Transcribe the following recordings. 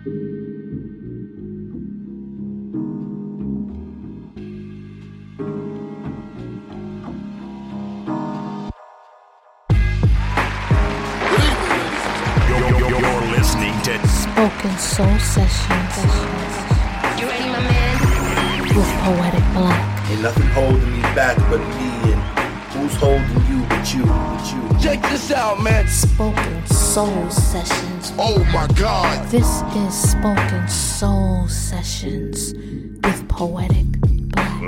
You're listening to Spoken Soul Sessions You ready, my man? with Poetic Black. Ain't nothing holding me back but me and who's holding you but you, but you. Check this out, man. Spoken Soul Sessions. Oh my God. This is Spoken Soul Sessions with Poetic Black.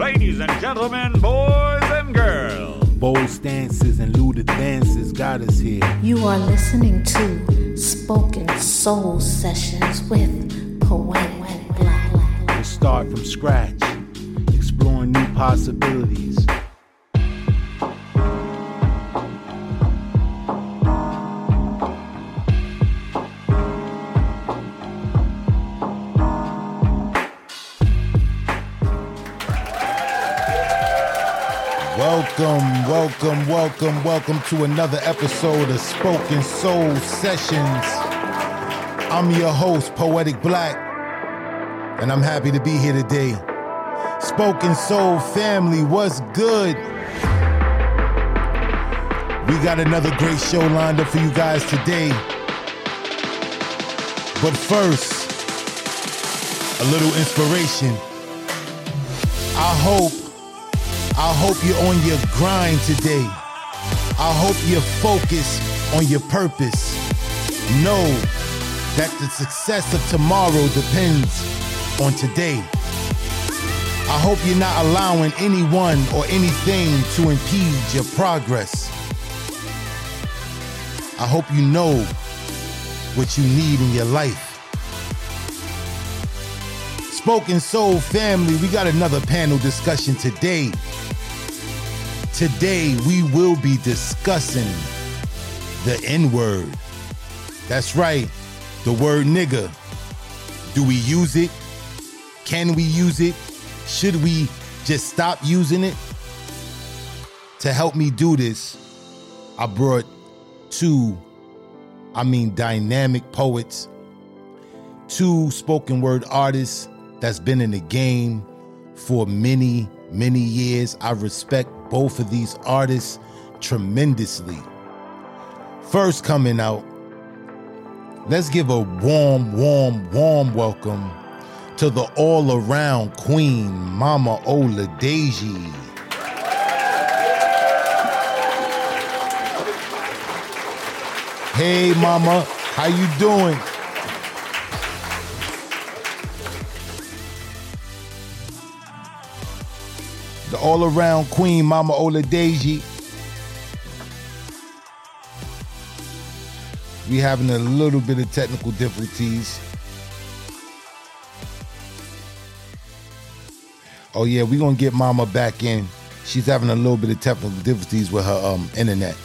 Ladies and gentlemen, boys and girls. Bold stances and lewd advances got us here. You are listening to Spoken Soul Sessions with Poetic Black. We'll start from scratch, exploring new possibilities. Welcome, welcome, welcome, to another episode of Spoken Soul Sessions. I'm your host, Poetic Black, and I'm happy to be here today. Spoken Soul family, what's good? We got another great show lined up for you guys today. But first, a little inspiration. I hope, I hope you're on your grind today. I hope you're focused on your purpose. Know that the success of tomorrow depends on today. I hope you're not allowing anyone or anything to impede your progress. I hope you know what you need in your life. Spoken Soul family, we got another panel discussion today. Today, we will be discussing the N word. That's right, the word nigga. Do we use it? Can we use it? Should we just stop using it? To help me do this, I brought two, I mean, dynamic poets, two spoken word artists that's been in the game for many, many years. I respect both of these artists tremendously. First coming out, let's give a warm, warm, warm welcome to the all around queen, Mama Ola Deji. Hey, Mama, how you doing? The all around queen, Mama Ola Deji. We having a little bit of technical difficulties. Oh yeah, we gonna get Mama back in. She's having a little bit of technical difficulties with her um internet.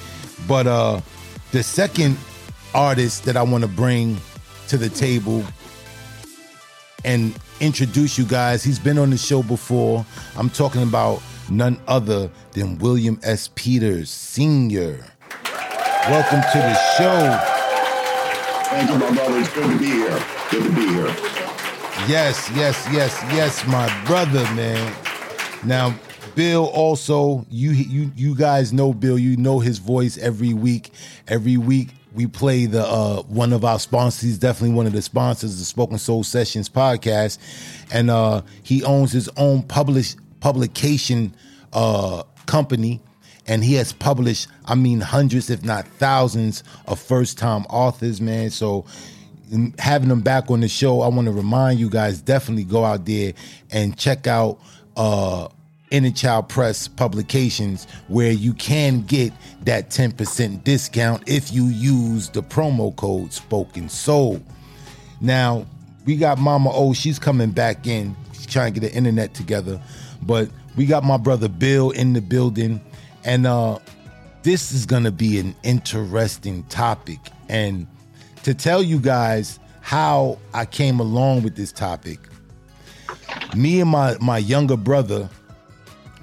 But uh the second artist that I want to bring to the table and introduce you guys, he's been on the show before. I'm talking about none other than William S. Peters Sr. Welcome to the show. Thank you, my brother. It's good to be here. Good to be here. Yes, yes, yes, yes, my brother, man. Now, Bill also, you you you guys know Bill, you know his voice every week. Every week we play the uh one of our sponsors, he's definitely one of the sponsors the Spoken Soul Sessions podcast. And uh he owns his own published publication uh company and he has published I mean hundreds if not thousands of first-time authors, man. So having them back on the show, I want to remind you guys definitely go out there and check out uh Inner Child Press publications where you can get that 10% discount if you use the promo code Spoken Soul. Now, we got Mama O, she's coming back in. She's trying to get the internet together. But we got my brother Bill in the building. And uh this is gonna be an interesting topic. And to tell you guys how I came along with this topic, me and my my younger brother,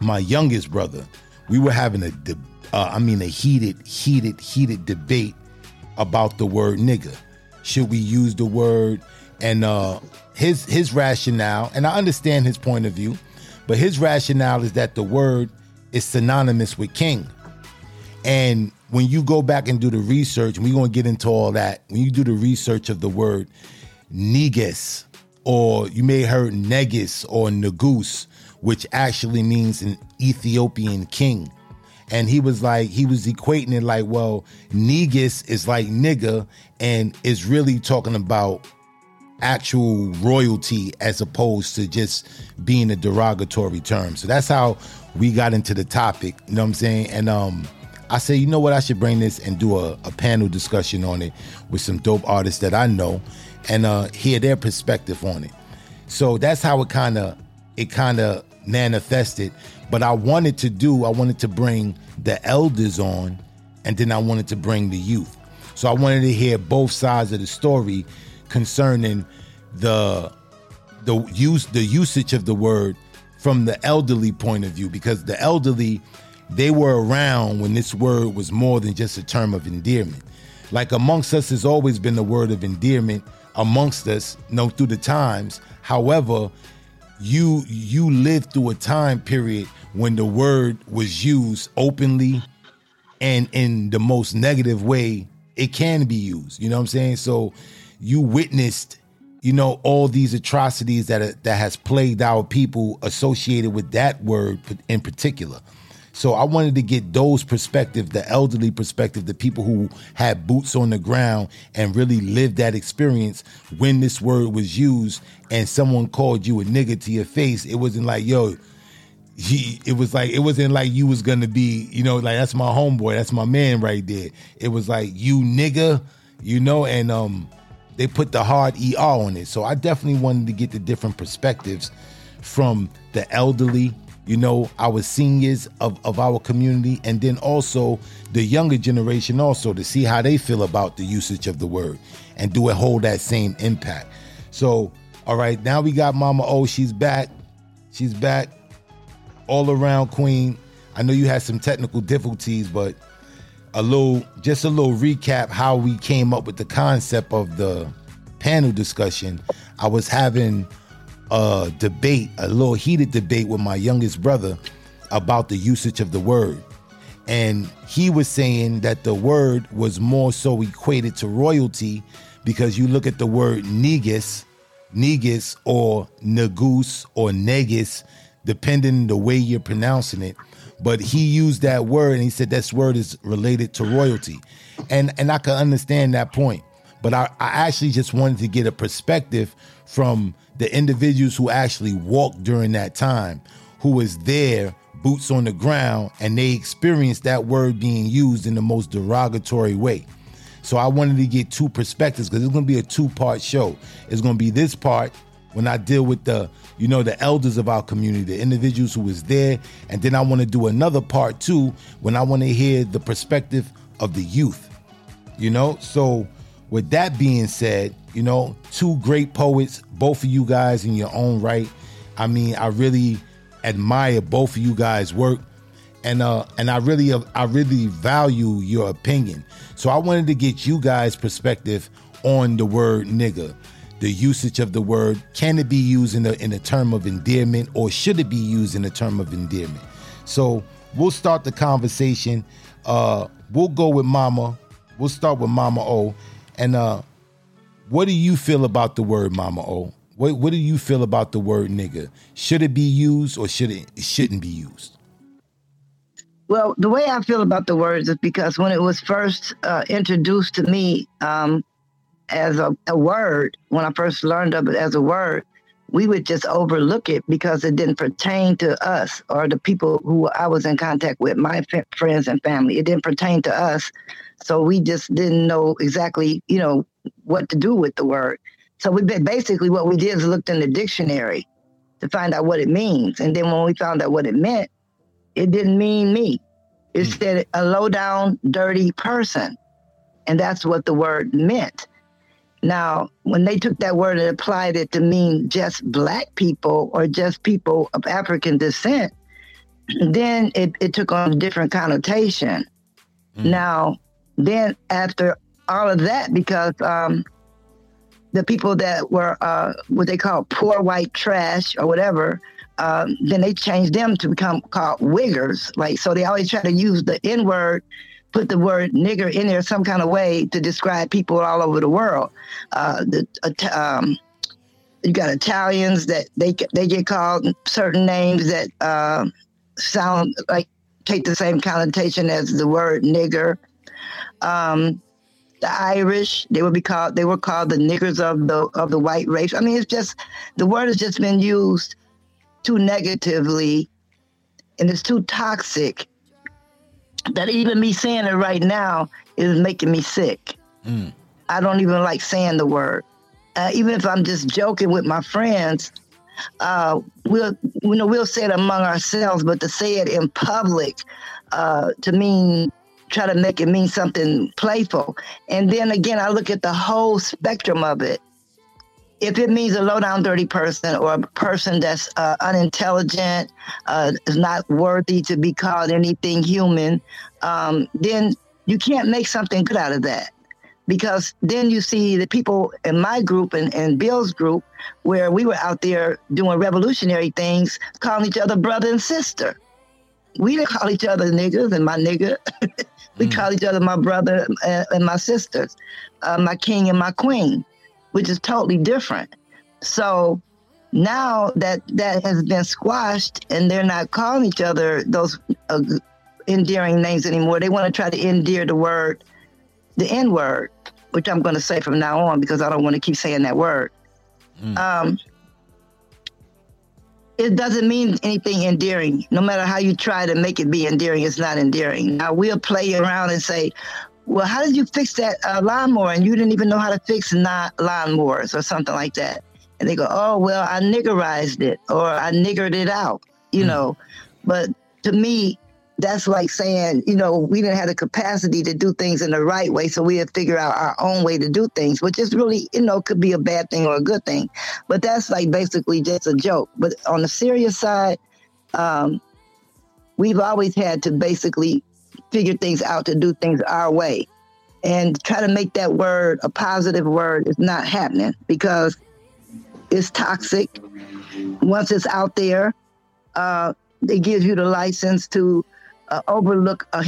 my youngest brother, we were having a, de- uh, I mean, a heated, heated, heated debate about the word nigga. Should we use the word? and uh, his his rationale, and I understand his point of view, but his rationale is that the word is synonymous with king, and when you go back and do the research, and we're gonna get into all that. When you do the research of the word negus, or you may have heard negus or negus, which actually means an Ethiopian king. And he was like, he was equating it like, well, negus is like nigga, and is really talking about actual royalty as opposed to just being a derogatory term. So that's how we got into the topic. You know what I'm saying? And um I said, you know what, I should bring this and do a, a panel discussion on it with some dope artists that I know and uh hear their perspective on it. So that's how it kind of it kind of manifested. But I wanted to do, I wanted to bring the elders on, and then I wanted to bring the youth. So I wanted to hear both sides of the story concerning the the use the usage of the word from the elderly point of view because the elderly they were around when this word was more than just a term of endearment like amongst us has always been the word of endearment amongst us you know through the times however you you lived through a time period when the word was used openly and in the most negative way it can be used you know what i'm saying? So you witnessed you know all these atrocities that that has plagued our people associated with that word in particular. So i wanted to get those perspective the elderly perspective the people who had boots on the ground and really lived that experience when this word was used and someone called you a nigga to your face it wasn't like yo he it was like it wasn't like you was gonna be you know like that's my homeboy that's my man right there. It was like you nigga you know and um they put the hard er on it. So i definitely wanted to get the different perspectives from the elderly you know our seniors of, of our community and then also the younger generation also to see how they feel about the usage of the word and do it hold that same impact. So all right now we got mama o she's back she's back all around queen. I know you had some technical difficulties, but a little, just a little recap how we came up with the concept of the panel discussion. I was having a debate, a little heated debate with my youngest brother about the usage of the word. And he was saying that the word was more so equated to royalty because you look at the word negus, negus or negus or negus, depending the way you're pronouncing it. But he used that word and he said this word is related to royalty. And and I can understand that point. But I, I actually just wanted to get a perspective from the individuals who actually walked during that time, who was there, boots on the ground, and they experienced that word being used in the most derogatory way. So I wanted to get two perspectives because it's going to be a two-part show. It's going to be this part when I deal with the, you know, the elders of our community, the individuals who was there, and then I want to do another part too when I want to hear the perspective of the youth. You know, so with that being said, you know, two great poets, both of you guys in your own right. I mean, I really admire both of you guys' work. And uh and I really I really value your opinion. So I wanted to get you guys' perspective on the word nigga the usage of the word. Can it be used in a, in a term of endearment or should it be used in a term of endearment? So we'll start the conversation. Uh, we'll go with Mama. We'll start with Mama O. And uh, what do you feel about the word Mama O? What, what do you feel about the word nigga? Should it be used or should it, it shouldn't be used? Well, the way I feel about the words is because when it was first uh, introduced to me, um, as a, a word, when I first learned of it as a word, we would just overlook it because it didn't pertain to us or the people who I was in contact with, my f- friends and family. It didn't pertain to us. So we just didn't know exactly, you know, what to do with the word. So we basically what we did is looked in the dictionary to find out what it means. And then when we found out what it meant, it didn't mean me. It mm. said a low down, dirty person. And that's what the word meant. Now, when they took that word and applied it to mean just black people or just people of African descent, then it, it took on a different connotation. Mm. Now, then after all of that, because um, the people that were uh, what they call poor white trash or whatever, um, then they changed them to become called wiggers. Like so, they always try to use the N word, put the word nigger in there some kind of way to describe people all over the world. Uh, the uh, um, you got Italians that they they get called certain names that uh, sound like take the same connotation as the word nigger. Um, the Irish, they would be called they were called the niggers of the of the white race. I mean, it's just the word has just been used too negatively and it's too toxic that even me saying it right now is making me sick. Mm. I don't even like saying the word. Uh, even if I'm just joking with my friends, uh, we'll you know we'll say it among ourselves, but to say it in public uh, to mean try to make it mean something playful. And then again, I look at the whole spectrum of it. If it means a low down, dirty person or a person that's uh, unintelligent, uh, is not worthy to be called anything human, um, then you can't make something good out of that. Because then you see the people in my group and, and Bill's group, where we were out there doing revolutionary things, calling each other brother and sister. We didn't call each other niggas and my nigga. we call each other my brother and, and my sisters, uh, my king and my queen, which is totally different. So now that that has been squashed and they're not calling each other those uh, endearing names anymore, they want to try to endear the word, the N word, which I'm going to say from now on because I don't want to keep saying that word. Um, it doesn't mean anything endearing. No matter how you try to make it be endearing, it's not endearing. Now we'll play around and say, "Well, how did you fix that uh, lawnmower?" And you didn't even know how to fix not lawnmowers or something like that. And they go, "Oh, well, I niggerized it or I niggered it out," you know. But to me, that's like saying, you know, we didn't have the capacity to do things in the right way, so we had to figure out our own way to do things, which is really, you know, could be a bad thing or a good thing. But that's like basically just a joke. But on the serious side, um, we've always had to basically figure things out to do things our way. And try to make that word a positive word is not happening because it's toxic. Once it's out there, uh, it gives you the license to uh, overlook uh,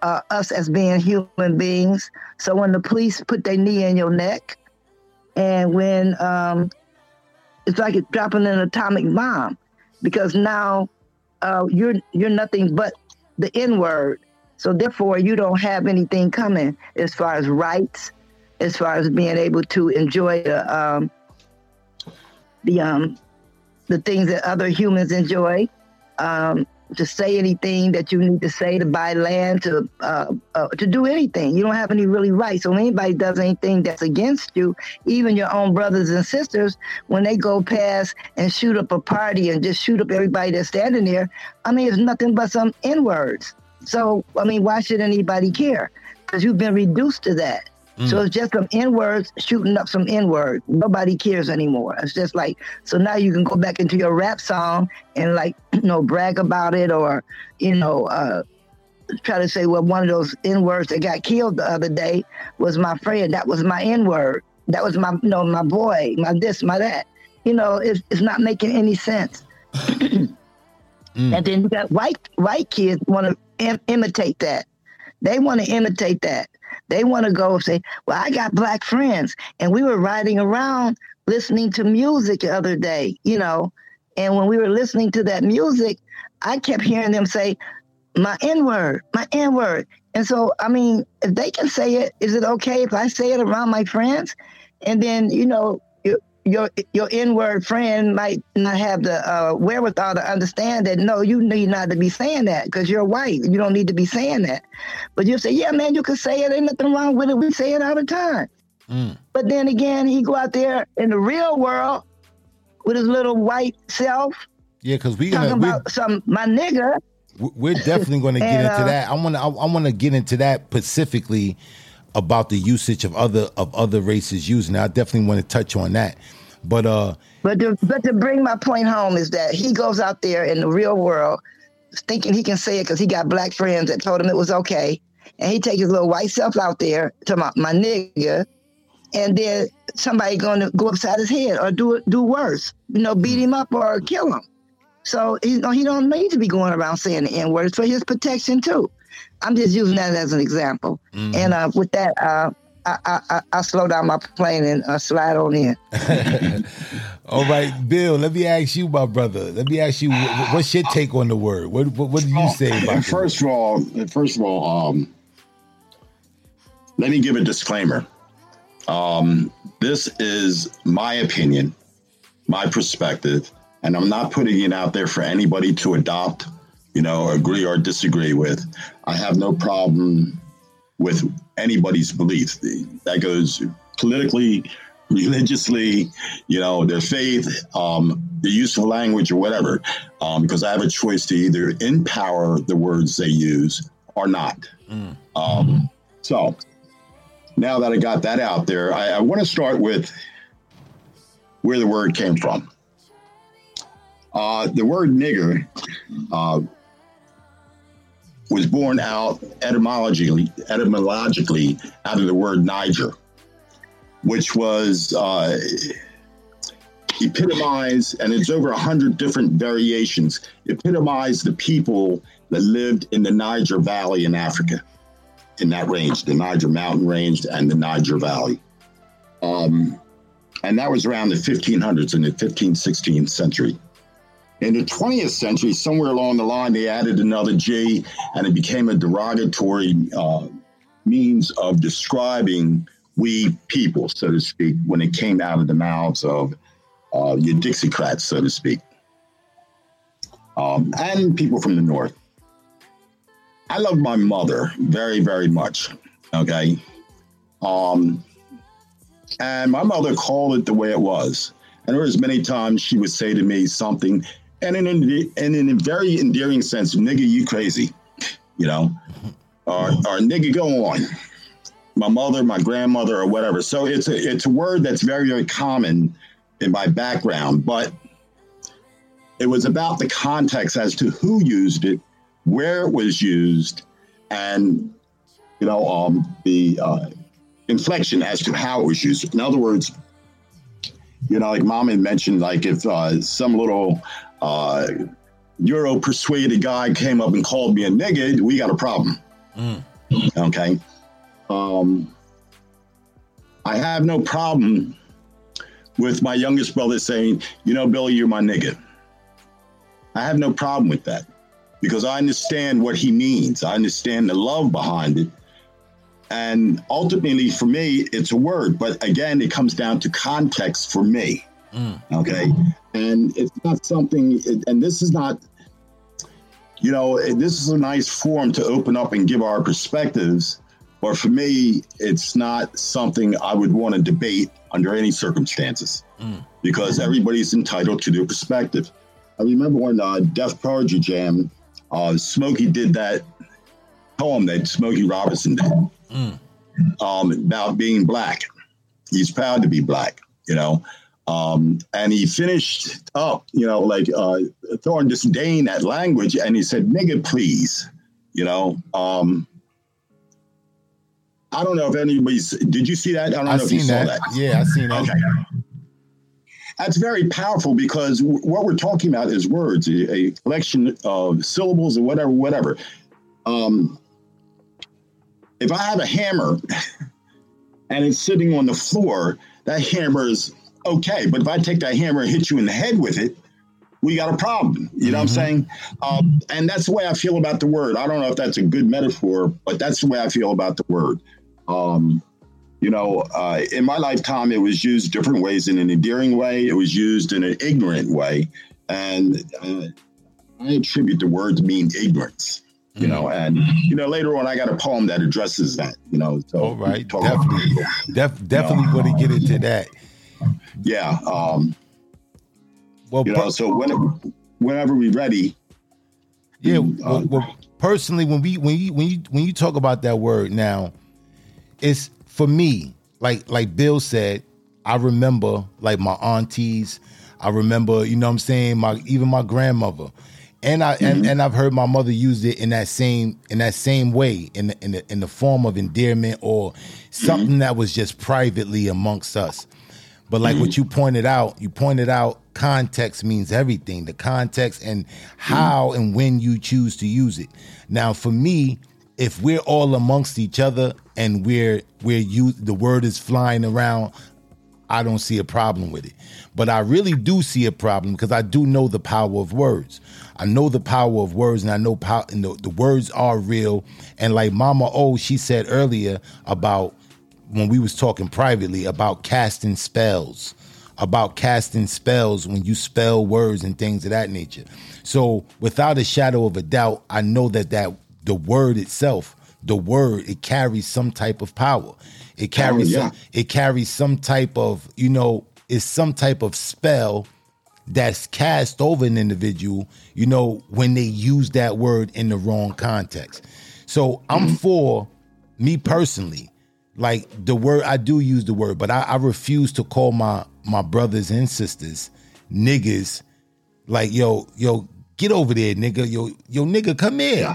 uh, us as being human beings. So when the police put their knee in your neck, and when um, it's like it's dropping an atomic bomb, because now uh, you're you're nothing but the N word. So therefore, you don't have anything coming as far as rights, as far as being able to enjoy the um, the um, the things that other humans enjoy. Um, to say anything that you need to say, to buy land, to uh, uh, to do anything. You don't have any really rights. So when anybody does anything that's against you, even your own brothers and sisters, when they go past and shoot up a party and just shoot up everybody that's standing there, I mean, it's nothing but some N words. So I mean, why should anybody care? Because you've been reduced to that. So it's just some N words shooting up some N words. Nobody cares anymore. It's just like so now you can go back into your rap song and like you know brag about it or you know uh, try to say well one of those N words that got killed the other day was my friend. That was my N word. That was my you know my boy. My this my that. You know it's it's not making any sense. Mm. And then you got white white kids want to Im- imitate that. They want to imitate that. They want to go and say, "Well, I got black friends, and we were riding around listening to music the other day, you know, and when we were listening to that music, I kept hearing them say, "My N word, my N word," and so I mean, if they can say it, is it okay if I say it around my friends? And then you know, your your, N-word friend might not have the uh, wherewithal to understand that. No, you need not to be saying that because you're white. You don't need to be saying that. But you say, yeah, man, you can say it. Ain't nothing wrong with it. We say it all the time. But then again, he go out there in the real world with his little white self Yeah, because we talking gonna about some my nigga. we're definitely going to get And, into uh, that. I want to I, I want to get into that specifically about the usage of other of other races using. I definitely want to touch on that. But uh, But to, but to bring my point home is that he goes out there in the real world thinking he can say it because he got black friends that told him it was okay. And he take his little white self out there to my, my nigga. and then somebody going to go upside his head or do do worse, you know, beat him up or kill him. So he, he don't need to be going around saying the N word for his protection too. I'm just using that as an example. And uh, with that, uh, I, I, I, I slow down my plane and uh, slide on in. All right, Bill. Let me ask you, my brother. Let me ask you, wh- what's your take on the word? What what, what do you say about And the first of all, first of all, um, let me give a disclaimer. Um, this is my opinion, my perspective, and I'm not putting it out there for anybody to adopt, you know, agree or disagree with. I have no problem with anybody's belief. That goes politically, religiously, you know, their faith, um, the use of language or whatever, um, because I have a choice to either empower the words they use or not. Um, so now that I got that out there, I, I want to start with where the word came from. Uh, the word nigger uh, was born out etymologically, etymologically out of the word Niger, which was uh, epitomized, and it's over a hundred different variations, epitomized the people that lived in the Niger Valley in Africa, in that range, the Niger Mountain Range and the Niger Valley. Um, and that was around the 1500s in the 15th, 16th century. In the 20th century, somewhere along the line, they added another G, and it became a derogatory uh, means of describing we people, so to speak, when it came out of the mouths of uh, your Dixiecrats, so to speak, um, and people from the North. I love my mother very, very much. Okay. Um, and my mother called it the way it was. And there was many times she would say to me something, and in, and in a very endearing sense, nigga, you crazy, you know, or, or nigga, go on. My mother, my grandmother, or whatever. So it's a it's a word that's very very common in my background, but it was about the context as to who used it, where it was used, and you know um, the uh, inflection as to how it was used. In other words, you know, like mom had mentioned, like if uh, some little uh, Euro persuaded guy came up and called me a nigga, we got a problem. Okay. Um, I have no problem with my youngest brother saying, you know, Billy, you're my nigga. I have no problem with that because I understand what he means. I understand the love behind it. And ultimately, for me, it's a word. But again, it comes down to context for me. Okay. And it's not something, and this is not, you know, this is a nice forum to open up and give our perspectives. But for me, it's not something I would want to debate under any circumstances because everybody's entitled to their perspective. I remember when uh, Def Poetry Jam, uh, Smokey did that poem that Smokey Robinson did um, about being black. He's proud to be black, you know. Um, and he finished up, you know, like uh, throwing disdain at language, and he said, "Nigga, please," you know. Um, I don't know if anybody's. Did you see that? I don't I know if you seen saw that. that. Yeah, I seen that. Okay. That's very powerful because w- what we're talking about is words, a, a collection of syllables or whatever, whatever. Um, if I have a hammer and it's sitting on the floor, that hammer is okay. But if I take that hammer and hit you in the head with it, we got a problem. You know what I'm saying? Um, and that's the way I feel about the word. I don't know if that's a good metaphor, but that's the way I feel about the word. Um, you know, uh, in my lifetime, it was used different ways in an endearing way. It was used in an ignorant way. And uh, I attribute the word to mean ignorance, you know, and, you know, later on, I got a poem that addresses that, you know. So All right, definitely, Def, definitely want to get into that. Yeah. Um, Well, you per- so when, whenever we're ready, Yeah, Uh, well, personally, when we when you when you when you talk about that word now, it's for me. Like like Bill said, I remember like my aunties. I remember, you know, what I'm saying my even my grandmother. and I and, and I've heard my mother use it in that same in that same way in the, in the in the form of endearment or something that was just privately amongst us. But like what mm-hmm. you pointed out, you pointed out context means everything. The context and how and when you choose to use it. Now, for me, if we're all amongst each other and we're we're you the word is flying around, I don't see a problem with it. But I really do see a problem because I do know the power of words. I know the power of words, and I know power, and the, the words are real. And like Mama O, she said earlier about when we was talking privately about casting spells, about casting spells when you spell words and things of that nature. So without a shadow of a doubt, I know that that the word itself, the word, it carries some type of power. It oh, carries yeah. some, it carries some type of, you know, it's some type of spell that's cast over an individual, you know, when they use that word in the wrong context. So I'm mm-hmm. for me personally, like the word I do use the word, but I, I refuse to call my my brothers and sisters niggas. Like yo yo get over there, nigga. Yo yo nigga come here.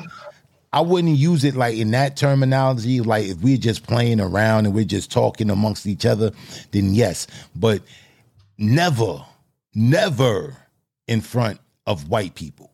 I wouldn't use it like in that terminology. Like if we're just playing around and we're just talking amongst each other, then yes. But never, never in front of white people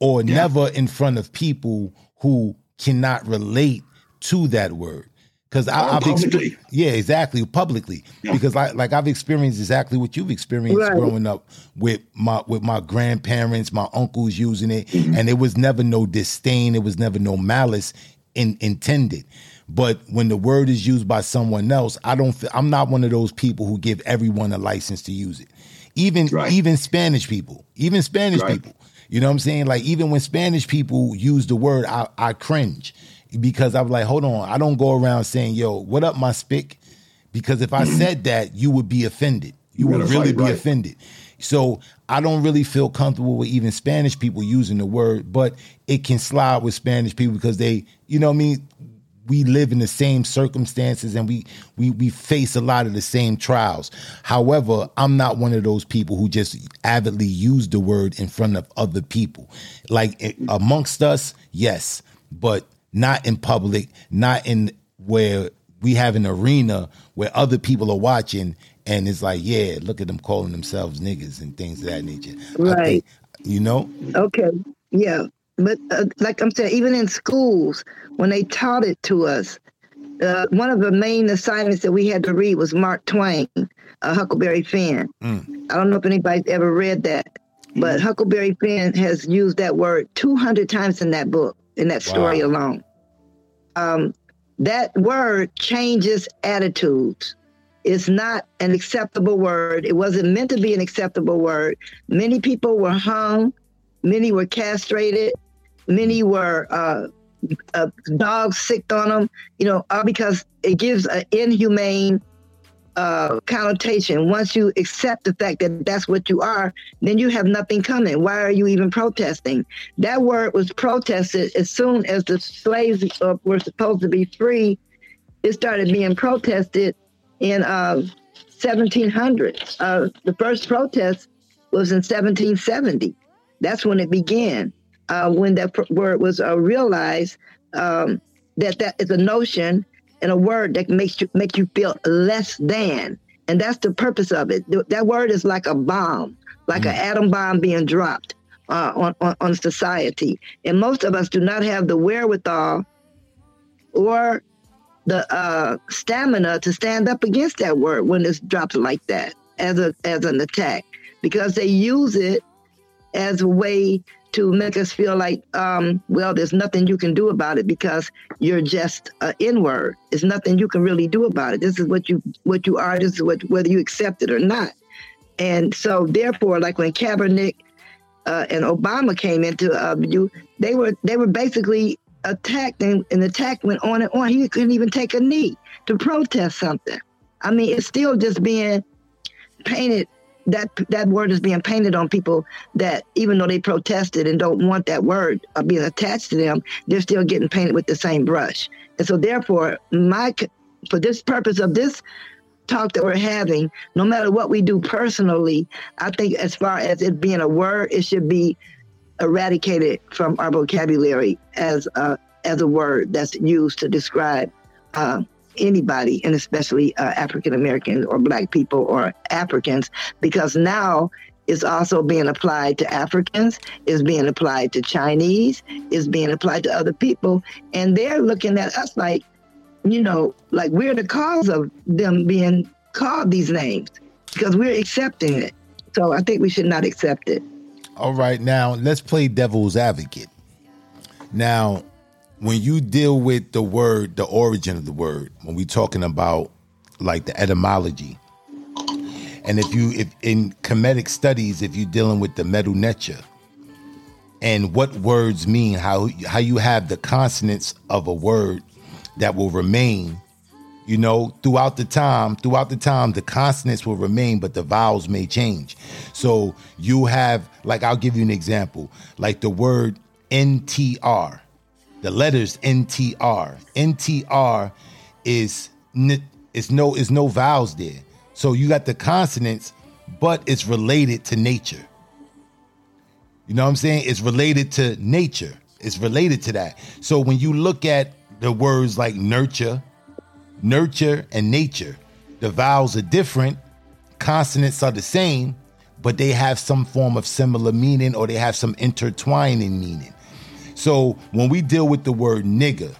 or never in front of people who cannot relate to that word. Because I've expe- publicly. yeah, exactly, publicly. Yeah. Because like like I've experienced exactly what you've experienced Right. growing up with my with my grandparents, my uncles using it, Mm-hmm. and it was never no disdain, it was never no malice in, intended. But when the word is used by someone else, I don't. fe- I'm not one of those people who give everyone a license to use it. Even Right. even Spanish people, even Spanish Right. people. You know what I'm saying? Like even when Spanish people use the word, I, I cringe because I was like, hold on, I don't go around saying, "Yo, what up, my spick?" Because if I said that, you would be offended. You would really be right. offended. So I don't really feel comfortable with even Spanish people using the word, but it can slide with Spanish people because they, you know I mean? We live in the same circumstances and we we we face a lot of the same trials. However, I'm not one of those people who just avidly use the word in front of other people. Like eh, amongst us, yes, but not in public, not in where we have an arena where other people are watching and it's like, yeah, look at them calling themselves niggas and things of that nature. Right. think, you know? Okay, yeah, but uh, like I'm saying, even in schools when they taught it to us, uh, one of the main assignments that we had to read was Mark Twain, uh, Huckleberry Finn. I don't know if anybody's ever read that, but Huckleberry Finn has used that word 200 times in that book, in that story Wow. alone. Um, that word changes attitudes. It's not an acceptable word. It wasn't meant to be an acceptable word. Many people were hung, many were castrated, many were uh, uh, dogs sicked on them, you know, all because it gives an inhumane uh, connotation. Once you accept the fact that that's what you are, then you have nothing coming. Why are you even protesting? That word was protested as soon as the slaves uh, were supposed to be free. It started being protested in uh, 1700. Uh, the first protest was in 1770. That's when it began. Uh, when that word was uh, realized um, that that is a notion and a word that makes you make you feel less than, and that's the purpose of it. That word is like a bomb, like an atom bomb being dropped uh, on, on on society, and most of us do not have the wherewithal or the uh, stamina to stand up against that word when it's dropped like that as a as an attack because they use it as a way to make us feel like um, well there's nothing you can do about it because you're just an n-word there's nothing you can really do about it this is what you what you are this is what whether you accept it or not and so therefore like when Kaepernick uh, and Obama came into uh, view, they were they were basically attacked, and, the attack went on and on. He couldn't even take a knee to protest something. I mean, it's still just being painted. That that word is being painted on people that even though they protested and don't want that word uh, being attached to them, they're still getting painted with the same brush. And so, therefore, my for this purpose of this talk that we're having, no matter what we do personally, I think as far as it being a word, it should be eradicated from our vocabulary as a, as a word that's used to describe uh, anybody, and especially uh, African Americans or Black people or Africans, because now it's also being applied to Africans, is being applied to Chinese, is being applied to other people, and they're looking at us like, you know, like we're the cause of them being called these names because we're accepting it. So I think we should not accept it. All right, now let's play devil's advocate. Now, when you deal with the word, the origin of the word, when we talking about like the etymology, and if you if in Kemetic studies, if you're dealing with the medu neter and what words mean, how how you have the consonants of a word that will remain, you know, throughout the time, throughout the time, the consonants will remain, but the vowels may change. So you have, like, I'll give you an example, like the word NTR, the letters NTR. NTR is n- is no is no vowels there. So you got the consonants, but it's related to nature. You know what I'm saying? It's related to nature. It's related to that. So when you look at the words like nurture, nurture, and nature, the vowels are different, consonants are the same, but they have some form of similar meaning or they have some intertwining meaning. So when we deal with the word nigger,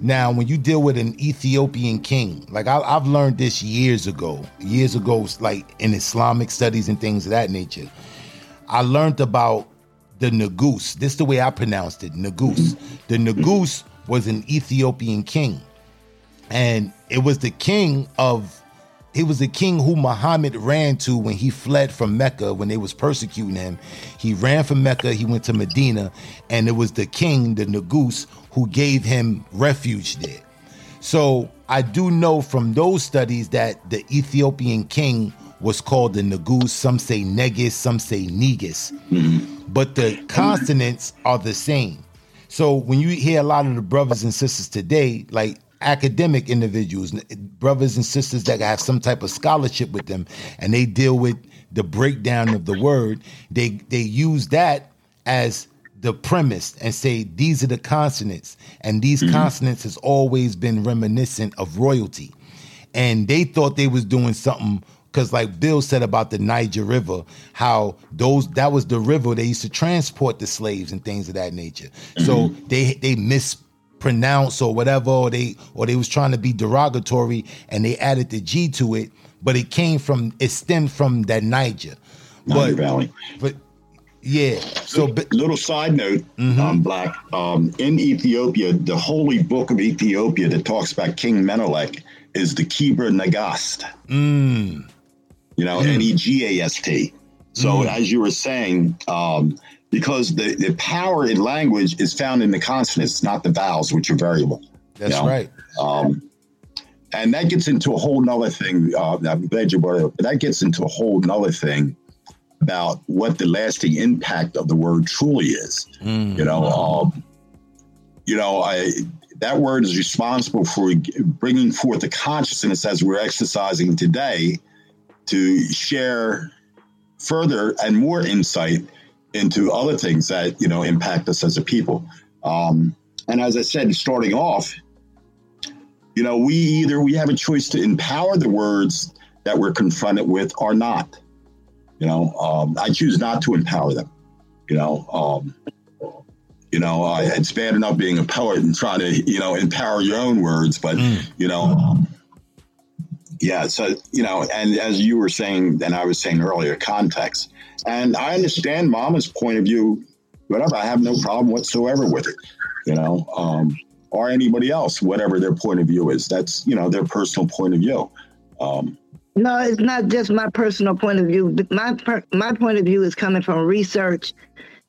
now when you deal with an Ethiopian king, like I, I've learned this years ago, years ago, like in Islamic studies and things of that nature, I learned about the Nagus. This is the way I pronounced it, Nagus. The Nagus was an Ethiopian king. And it was the king of he was the king who Muhammad ran to when he fled from Mecca when they was persecuting him. He ran from Mecca, he went to Medina, and it was the king, the Nagus, who gave him refuge there. So I do know from those studies that the Ethiopian king was called the Nagus. Some say Negus, some say Negus. Mm-hmm. But the consonants are the same. So when you hear a lot of the brothers and sisters today, like academic individuals, brothers and sisters that have some type of scholarship with them, and they deal with the breakdown of the word, they they use that as the premise and say these are the consonants, and these mm-hmm. consonants has always been reminiscent of royalty, and they thought they was doing something because like bill said about the niger river how those that was the river they used to transport the slaves and things of that nature so they they mispronounced or whatever or they or they was trying to be derogatory and they added the g to it but it came from it stemmed from that niger Niger but Valley. but yeah so but, Little side note, um, Black. Um, in Ethiopia, the holy book of Ethiopia that talks about King Menelik is the Kebra Nagast. mm, You know, N E G A S T. So, as you were saying, um, because the, the power in language is found in the consonants, not the vowels, which are variable. that's you know? right Um, and that gets into a whole nother thing. Uh, I'm glad you brought it up. But that gets into a whole nother thing about what the lasting impact of the word truly is. You know, um, you know, I that word is responsible for bringing forth the consciousness as we're exercising today to share further and more insight into other things that you know impact us as a people. Um, and as I said, starting off, you know, we either we have a choice to empower the words that we're confronted with or not. You know, um, I choose not to empower them. You know, um, you know, I, it's bad enough being a poet and trying to you know empower your own words, but you know, um, yeah. So you know, and as you were saying, and I was saying earlier, context. And I understand Mama's point of view. Whatever, I have no problem whatsoever with it. You know, um, or anybody else, whatever their point of view is. That's you know their personal point of view. Um, No, it's not just my personal point of view. My my point of view is coming from research,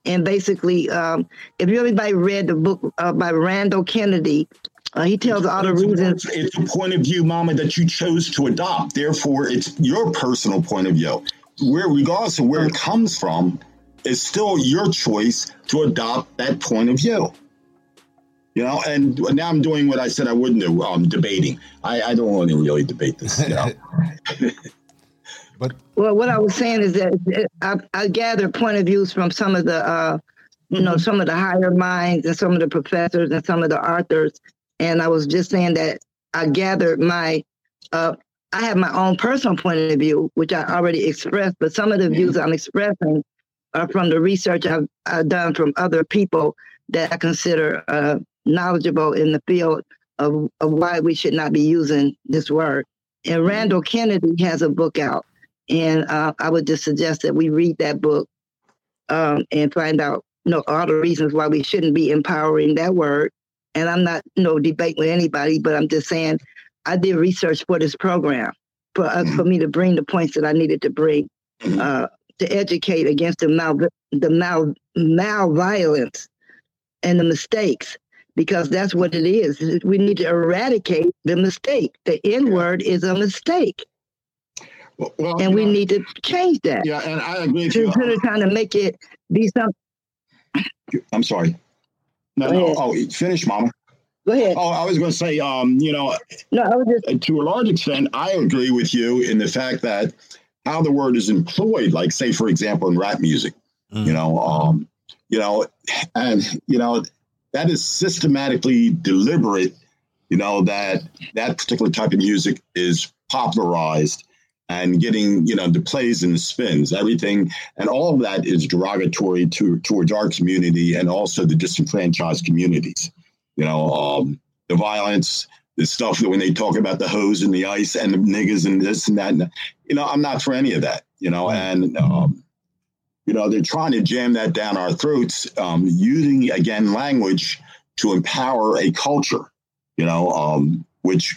and basically, um, if everybody read the book uh, by Randall Kennedy, uh, he tells all the reasons. it's a point of view, Mama, that you chose to adopt. Therefore, it's your personal point of view. Where, regardless of where it comes from, it's still your choice to adopt that point of view. You know, and now I'm doing what I said I wouldn't do. Um, debating. I, I don't want to really debate this. You know? but Well, what I was saying is that uh, I, I gather point of views from some of the uh, you know, some of the higher minds and some of the professors and some of the authors. And I was just saying that I gathered my, uh, I have my own personal point of view, which I already expressed, but some of the views I'm expressing are from the research I've, I've done from other people that I consider uh, knowledgeable in the field of, of why we should not be using this word. And Randall Kennedy has a book out, and uh, I would just suggest that we read that book um, and find out, you know, all the reasons why we shouldn't be empowering that word. And I'm not, no debate with anybody, but I'm just saying I did research for this program for uh, for me to bring the points that I needed to bring uh, to educate against the mal the mal mal violence and the mistakes because that's what it is. We need to eradicate the mistake. The N word is a mistake. Well, well, and we know, need to change that. Yeah, and I agree with To, you. to trying to make it be something. I'm sorry. No, no. Oh, finish, Mama. Go ahead. Oh, I was going to say, um, you know, No, I was just to a large extent, I agree with you in the fact that how the word is employed, like say, for example, in rap music, you know, um, you know, and you know, that is systematically deliberate, you know, that that particular type of music is popularized and getting, you know, the plays and the spins, everything, and all of that is derogatory to towards our community and also the disenfranchised communities. You know, um, the violence, the stuff that when they talk about the hose and the ice and the niggas and this and that, and, you know, I'm not for any of that. You know, and um, you know they're trying to jam that down our throats, um, using again language to empower a culture. You know, um, which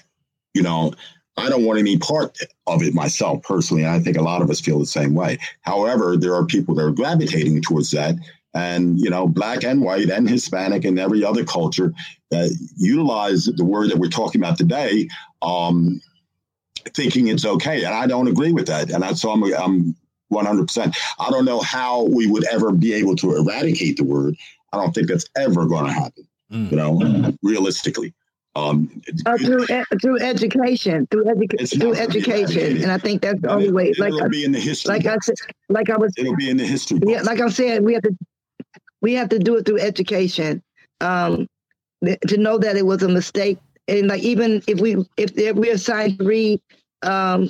you know I don't want any part of it myself personally. And I think a lot of us feel the same way. However, there are people that are gravitating towards that. And, you know, black and white and Hispanic and every other culture that utilize the word that we're talking about today, um, thinking it's okay. And I don't agree with that. And I, so I'm, I'm 100%. I don't know how we would ever be able to eradicate the word. I don't think that's ever going to happen, you know, realistically. Um, uh, through e- through education, through, It's through not gonna be education, and I think that's the only way. Like it'll I, be in the history. like I said, like I was it'll be in the history. yeah, like I'm saying, we have to we have to do it through education um, th- to know that it was a mistake. And like even if we if, if we're assigned to read um,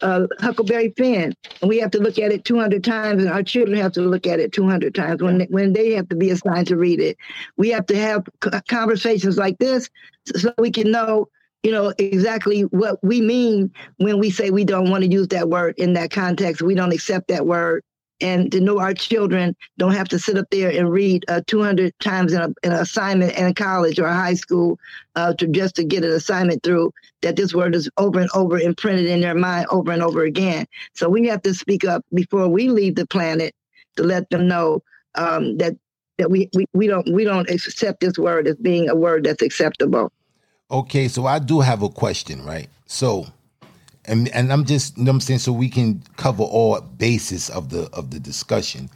uh, Huckleberry Finn, and we have to look at it 200 times, and our children have to look at it 200 times when they, when they have to be assigned to read it. We have to have conversations like this so we can know you know exactly what we mean when we say we don't want to use that word in that context we don't accept that word and to know our children don't have to sit up there and read uh, 200 times in, a, in an assignment in college or high school uh, to just to get an assignment through that this word is over and over imprinted in their mind over and over again so we have to speak up before we leave the planet to let them know um, that that we, we we don't we don't accept this word as being a word that's acceptable Okay, so I do have a question, right? So, and and I'm just, you know what I'm saying, so we can cover all bases of the of the discussion.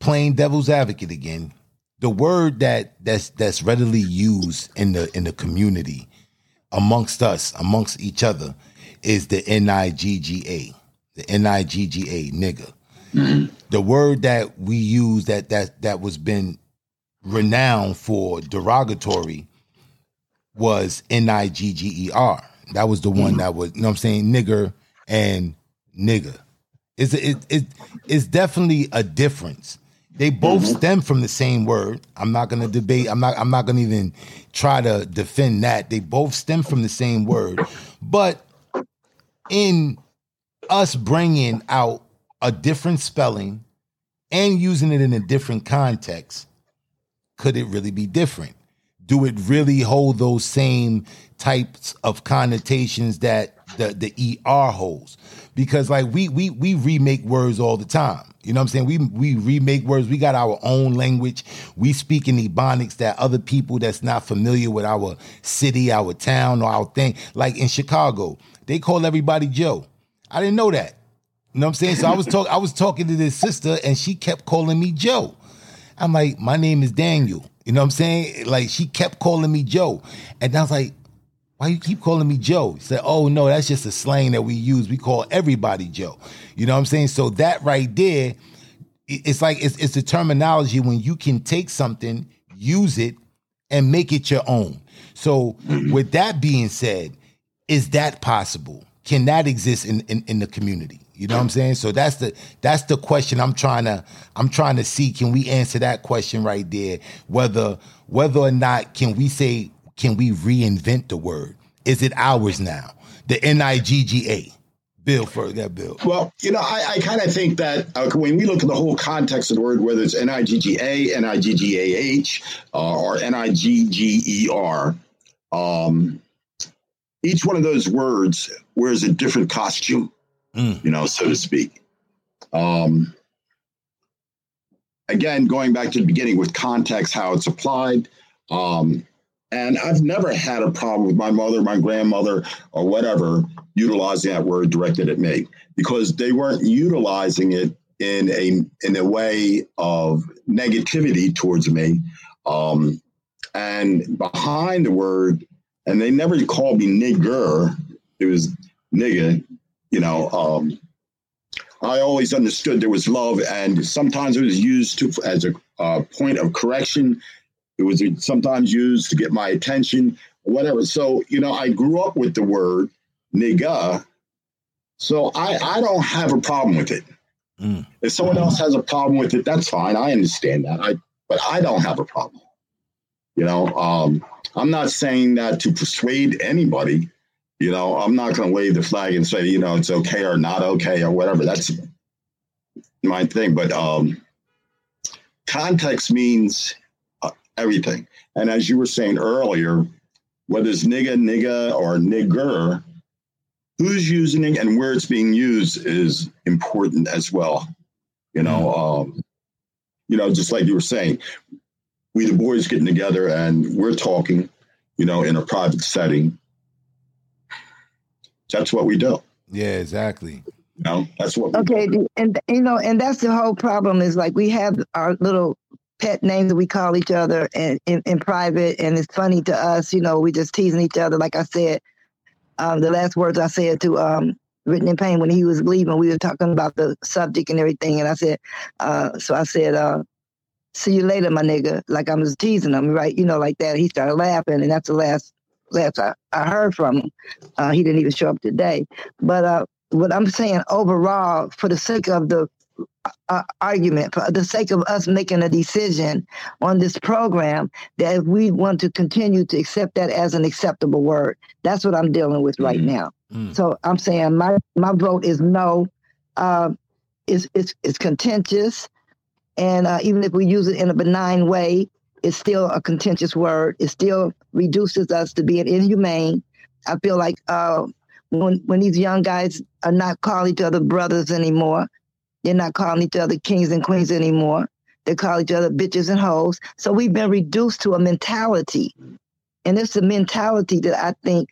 Playing devil's advocate again, the word that that's that's readily used in the in the community amongst us, amongst each other, is the N I G G A, the N I G G A, nigga. Mm-hmm. The word that we use that that that was been renowned for derogatory was N I G G E R. That was the one mm-hmm. that was, you know what I'm saying, nigger and nigga. It's it, it it's definitely a difference. They both mm-hmm. stem from the same word. I'm not gonna debate. I'm not. I'm not gonna even try to defend that. They both stem from the same word, but in us bringing out a different spelling and using it in a different context, could it really be different? Do it really hold those same types of connotations that the the ER holds? Because like we we we remake words all the time. You know what I'm saying? We we remake words. We got our own language. We speak in ebonics that other people that's not familiar with our city, our town, or our thing. Like in Chicago, they call everybody Joe. I didn't know that. You know what I'm saying? So I was talking I was talking to this sister and she kept calling me Joe. I'm like, my name is Daniel. You know what I'm saying? Like she kept calling me Joe. And I was like, why you keep calling me Joe? She said, oh no, that's just a slang that we use. We call everybody Joe. You know what I'm saying? So that right there, it's like it's it's the terminology when you can take something, use it, and make it your own. So mm-hmm. with that being said, is that possible? Can that exist in, in, in the community? You know what I'm saying? So that's the that's the question I'm trying to I'm trying to see. Can we answer that question right there? Whether whether or not can we say can we reinvent the word? Is it ours now? The N I G G A. Bill for that bill. Well, you know, I, I kind of think that uh, when we look at the whole context of the word, whether it's N I G G A, N I G G A H, uh, or N I G G E R, um, each one of those words wears a different costume, Mm. you know, so to speak. Um, again, going back to the beginning with context, how it's applied. Um, and I've never had a problem with my mother, my grandmother, or whatever utilizing that word directed at me because they weren't utilizing it in a in a way of negativity towards me. Um, and behind the word, and they never called me nigger. It was nigga, you know. Um, I always understood there was love, and sometimes it was used to as a uh, point of correction. It was sometimes used to get my attention, whatever. So you know, I grew up with the word nigga, so I I don't have a problem with it. Mm. If someone else has a problem with it, that's fine. I understand that. I but I don't have a problem. You know, um, I'm not saying that to persuade anybody. You know, I'm not going to wave the flag and say, you know, it's okay or not okay or whatever. That's my thing. But um, context means uh, everything. And as you were saying earlier, whether it's nigga, nigga, or nigger, who's using it and where it's being used is important as well. You know, um, you know, just like you were saying, we the boys getting together and we're talking, you know, in a private setting. That's what we do. Yeah, exactly. You know, that's what. We Okay, do. and you know, and that's the whole problem is like we have our little pet names that we call each other and in, in private, and it's funny to us. You know, we just teasing each other. Like I said, um, the last words I said to um, Written in Pain when he was leaving, we were talking about the subject and everything, and I said, uh, so I said, uh, "See you later, my nigga." Like I was teasing him, right? You know, like that. He started laughing, and that's the last last I, I heard from him. Uh, he didn't even show up today, but uh, what I'm saying overall, for the sake of the uh, argument, for the sake of us making a decision on this program, that if we want to continue to accept that as an acceptable word, that's what I'm dealing with right Mhm. now. Mm. So I'm saying my my vote is no. Uh, it's it's it's contentious, and uh, even if we use it in a benign way, it's still a contentious word. It's still reduces us to being inhumane. I feel like uh, when when these young guys are not calling each other brothers anymore, they're not calling each other kings and queens anymore. They call each other bitches and hoes. So we've been reduced to a mentality, and it's a mentality that I think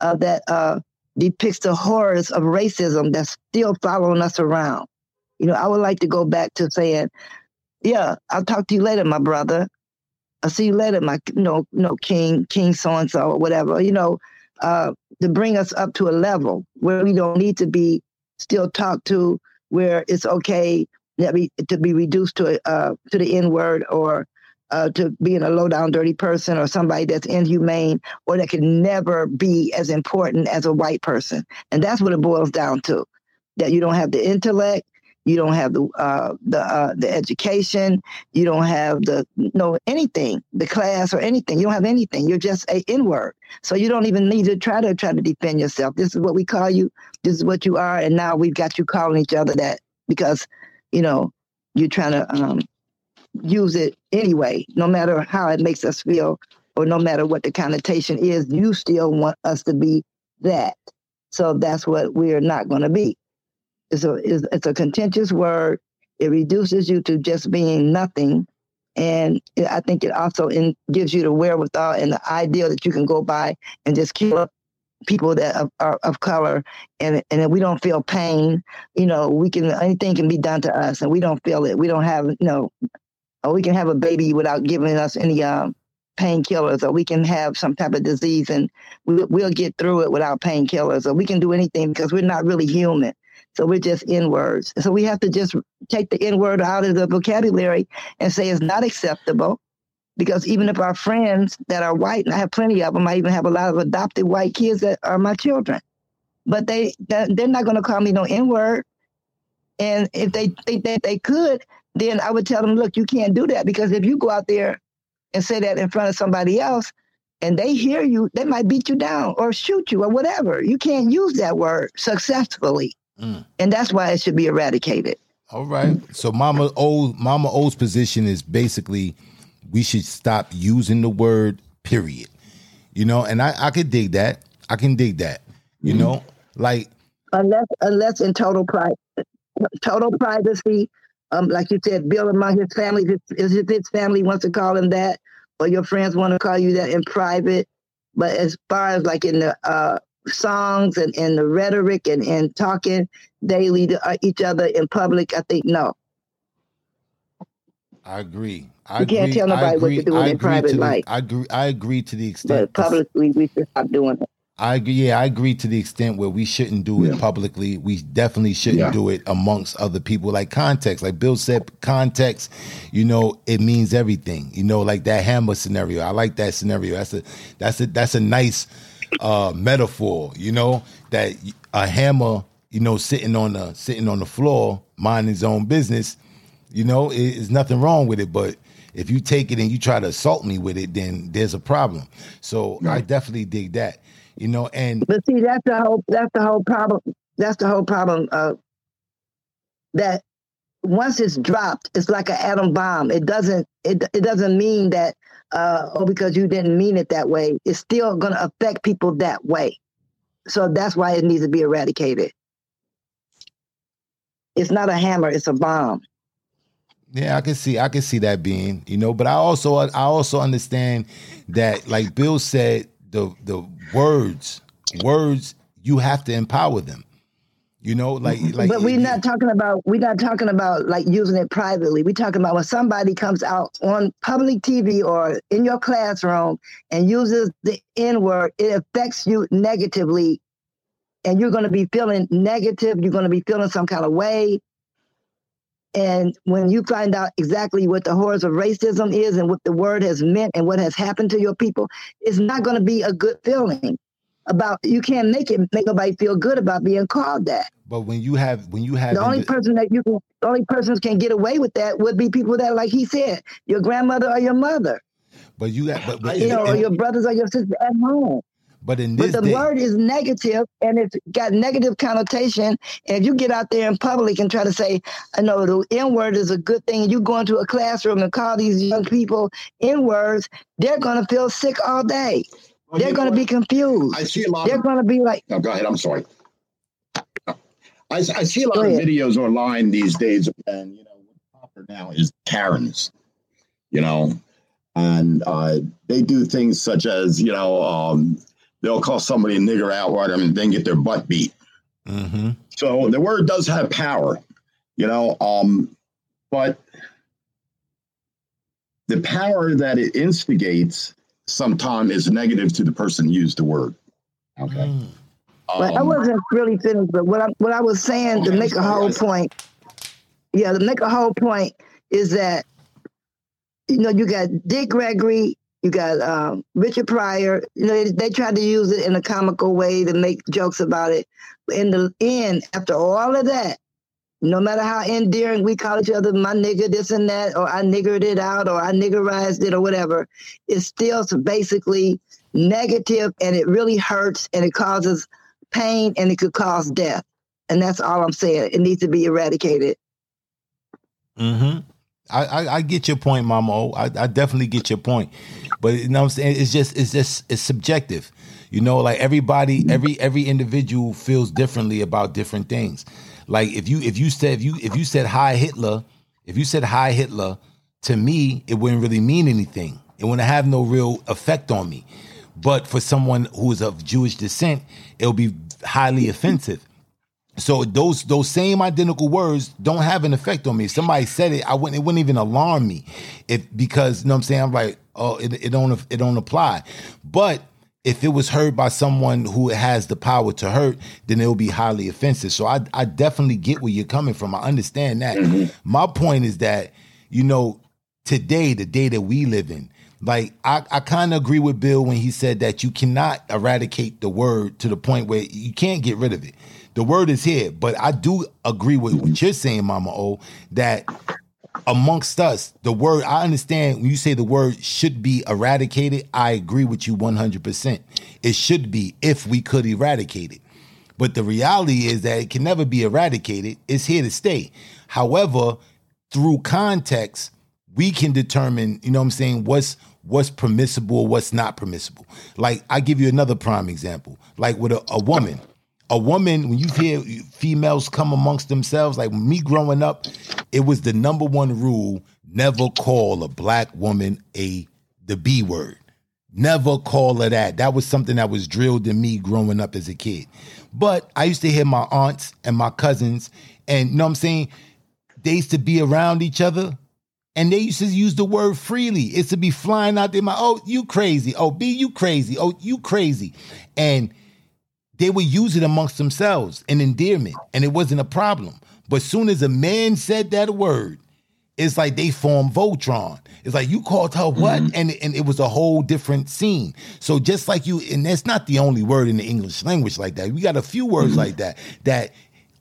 uh, that uh, depicts the horrors of racism that's still following us around. You know, I would like to go back to saying, "Yeah, I'll talk to you later, my brother. I'll see you later, my you no, no king, king so and so, or whatever." You know, uh, to bring us up to a level where we don't need to be still talked to, where it's okay that we, to be reduced to uh, to the N word or uh, to being a low down, dirty person or somebody that's inhumane or that can never be as important as a white person. And that's what it boils down to that you don't have the intellect. You don't have the uh, the uh, the education. You don't have the no anything, the class or anything. You don't have anything. You're just a N word. So you don't even need to try to try to defend yourself. This is what we call you. This is what you are. And now we've got you calling each other that because you know you're trying to um, use it anyway, no matter how it makes us feel or no matter what the connotation is. You still want us to be that. So that's what we're not going to be. It's a it's, it's a contentious word. It reduces you to just being nothing, and I think it also in, gives you the wherewithal and the idea that you can go by and just kill people that are of color, and and if we don't feel pain. You know, we can anything can be done to us, and we don't feel it. We don't have you know, we can have a baby without giving us any um painkillers, or we can have some type of disease and we, we'll get through it without painkillers, or we can do anything because we're not really human. So we're just N words. So we have to just take the N word out of the vocabulary and say it's not acceptable. Because even if our friends that are white, and I have plenty of them, I even have a lot of adopted white kids that are my children, but they they're not going to call me no N word. And if they think that they could, then I would tell them, look, you can't do that because if you go out there and say that in front of somebody else and they hear you, they might beat you down or shoot you or whatever. You can't use that word successfully. Mm. And that's why it should be eradicated. All right. So Mama O Mama O's position is basically we should stop using the word period. You know, and I, I could dig that. I can dig that. You know, like Unless unless in total pri- total privacy, um, like you said, Bill among his family, it's- if his family wants to call him that, or your friends want to call you that in private. But as far as like in the uh, songs and, and the rhetoric and, and talking daily to uh, each other in public, I think no. I agree. I You can't agree. tell nobody what to agree- do in I agree private to the- life. I agree. I agree to the But extent. publicly, we should stop doing it. I agree. Yeah, I agree to the extent where we shouldn't do it Yeah. publicly. We definitely shouldn't Yeah. do it amongst other people. Like context, like Bill said, context. You know, it means everything. You know, like that hammer scenario. I like that scenario. That's a that's a that's a nice uh metaphor. You know, that a hammer. You know, sitting on the sitting on the floor, minding his own business. You know, it- there's nothing wrong with it, but if you take it and you try to assault me with it, then there's a problem. So I definitely dig that. You know, and But see, that's the whole that's the whole problem. That's the whole problem. Uh, that once it's dropped, it's like an atom bomb. It doesn't it it doesn't mean that uh, oh because you didn't mean it that way. It's still going to affect people that way. So that's why it needs to be eradicated. It's not a hammer; it's a bomb. Yeah, I can see I can see that being, you know, but I also I also understand that like Bill said the the words words you have to empower them. You know, like like but we're not talking about we're not talking about like using it privately. We're talking about when somebody comes out on public TV or in your classroom and uses the N word, it affects you negatively, and you're going to be feeling negative. You're going to be feeling some kind of way. And when you find out exactly what the horrors of racism is and what the word has meant and what has happened to your people, it's not going to be a good feeling. About you can't make it make nobody feel good about being called that. but when you have when you have The only indi- person that you can, the only persons can get away with that would be people that, like he said, your grandmother or your mother, but you got but but, you know, or in, your brothers or your sisters at home. but in this But the day, word is negative and it's got negative connotation. And if you get out there in public and try to say, I know the N word is a good thing, you go into a classroom and call these young people N words, they're going to feel sick all day. They're going to be confused. I see a lot. They're Of, going to be like, no, go ahead. I'm sorry. I, I see a lot of videos online these days, and you know, what's popular now is Karens. You know, and uh, they do things such as you know, um, they'll call somebody a nigger outright and then get their butt beat. hmm So the word does have power, you know, um, but the power that it instigates sometimes is negative to the person who used the word. Okay. Mm. Well, I Um, wasn't really finished, but what I what I was saying to make a whole guys. point, yeah, to make a whole point is that you know you got Dick Gregory, you got um, Richard Pryor. You know they, they tried to use it in a comical way to make jokes about it. But in the end, after all of that, no matter how endearing we call each other, my nigga, this and that, or I niggered it out, or I niggerized it, or whatever, it's still basically negative, and it really hurts, and it causes pain and it could cause death. And that's all I'm saying. It needs to be eradicated. hmm I, I I get your point, Mama. O. I, I definitely get your point, but you know what I'm saying it's just it's just it's subjective. You know, like everybody, every every individual feels differently about different things. Like if you if you said if you if you said heil Hitler, if you said heil Hitler, to me it wouldn't really mean anything. It wouldn't have no real effect on me. But for someone who is of Jewish descent, it'll be highly offensive. So those those same identical words don't have an effect on me. If somebody said it, I wouldn't it wouldn't even alarm me. If because you know what I'm saying, I'm like, oh, it, it don't it don't apply. But if it was heard by someone who has the power to hurt, then it will be highly offensive. So I I definitely get where you're coming from. I understand that. Mm-hmm. My point is that, you know, today, the day that we live in, like I, I kind of agree with Bill when he said that you cannot eradicate the word to the point where you can't get rid of it. The word is here, but I do agree with what mm-hmm. you're saying, Mama O, that amongst us, the word, I understand when you say the word should be eradicated, I agree with you 100%. It should be if we could eradicate it. But the reality is that it can never be eradicated. It's here to stay. However, through context, we can determine, you know what I'm saying, what's what's permissible, what's not permissible. Like I give you another prime example. Like with a, a woman. A woman, when you hear females come amongst themselves, like me growing up, it was the number one rule: never call a black woman a the B word. Never call her that. That was something that was drilled in me growing up as a kid. But I used to hear my aunts and my cousins, and you know what I'm saying? They used to be around each other and they used to use the word freely. It's to be flying out there, my oh, you crazy. Oh, B, you crazy. Oh, you crazy. And they would use it amongst themselves in endearment, and it wasn't a problem. But soon as a man said that word, it's like they formed Voltron. It's like you called her what? Mm-hmm. And, and it was a whole different scene. So just like you, and that's not the only word in the English language like that. We got a few words mm-hmm. like that, that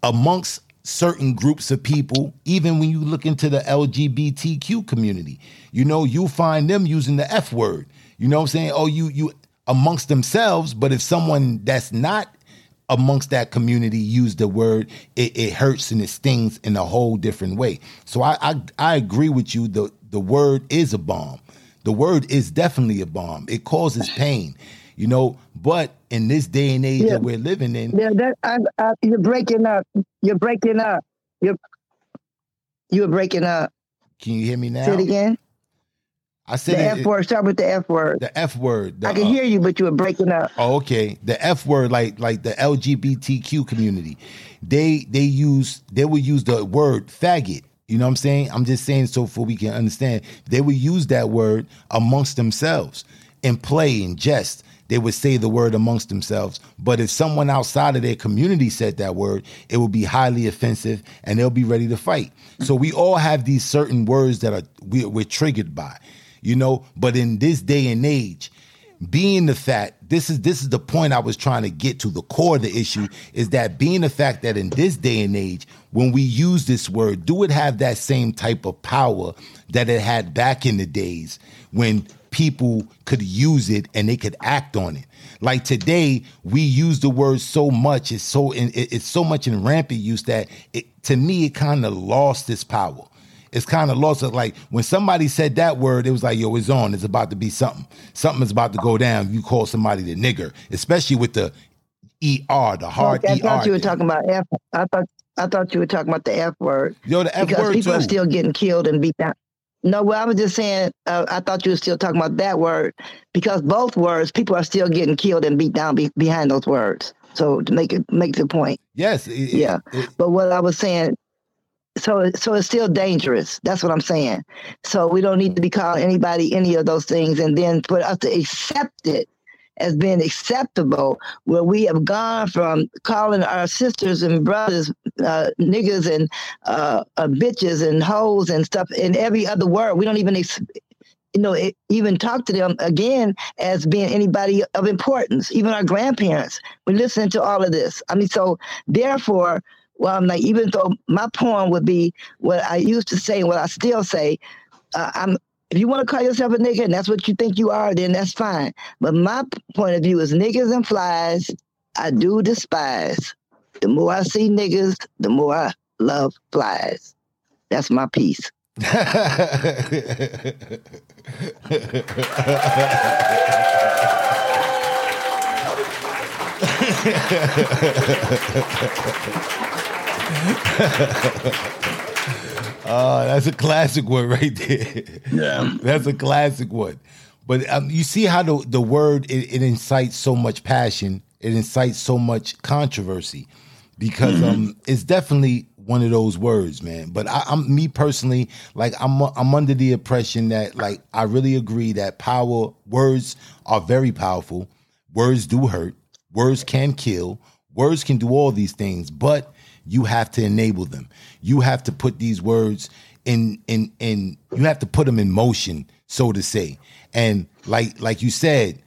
amongst certain groups of people, even when you look into the LGBTQ community, you know, you'll find them using the F word. You know what I'm saying? Oh, you you amongst themselves, but if someone that's not amongst that community use the word, it, it hurts and it stings in a whole different way. So I, I I agree with you. The the word is a bomb. The word is definitely a bomb. It causes pain, you know. But in this day and age Yeah. that we're living in, Yeah, that I, I, you're breaking up. You're breaking up. You're you're breaking up. can you hear me now? Say it again. I said The F it- word. Start with the F word. the F word. the, I can uh, hear you, but you were breaking up. Oh, okay. The F word, like like the LGBTQ community, they they use they will use the word faggot. You know what I'm saying? I'm just saying so for we can understand. They would use that word amongst themselves in play and jest. They would say the word amongst themselves. But if someone outside of their community said that word, it would be highly offensive and they'll be ready to fight. So we all have these certain words that are we, we're triggered by, you know. But in this day and age, being the fact this is this is the point I was trying to get to. The core of the issue is that being the fact that in this day and age when we use this word do it have that same type of power that it had back in the days when people could use it and they could act on it? Like today we use the word so much it's so in, it's so much in rampant use that it to me it kind of lost its power it's kind of lost. Like when somebody said that word, it was like, yo, it's on. It's about to be something. Something is about to go down. You call somebody the nigger, especially with the ER, the hard I ER. thought you were thing. talking about F. I thought I thought you were talking about the F word. Yo, the F because word people too. are still getting killed and beat down. No, well, I was just saying. Uh, I thought you were still talking about that word because both words, people are still getting killed and beat down be, behind those words. So to make it make the point, yes. it- yeah. it- But what I was saying, so so it's still dangerous. That's what I'm saying. So we don't need to be calling anybody any of those things, and then for us to accept it as being acceptable, where we have gone from calling our sisters and brothers uh, niggas and uh, uh, bitches and hoes and stuff in every other word. We don't even. Ex- you know, it, even talk to them again as being anybody of importance. Even our grandparents, we listen to all of this. I mean, so therefore, well, I'm like, even though my poem would be what I used to say and what I still say, uh, I'm if you want to call yourself a nigga and that's what you think you are, then that's fine. But my point of view is niggas and flies, I do despise. The more I see niggas, the more I love flies. That's my piece. Oh, that's a classic one right there. Yeah. That's a classic one. But um, you see how the, the word it, it incites so much passion, it incites so much controversy. because um it's definitely one of those words, man. But I, I'm me personally, like I'm I'm under the impression that like I really agree that power words are very powerful. Words do hurt. Words can kill. Words can do all these things, but you have to enable them. You have to put these words in in in you have to put them in motion, so to say. And like like you said,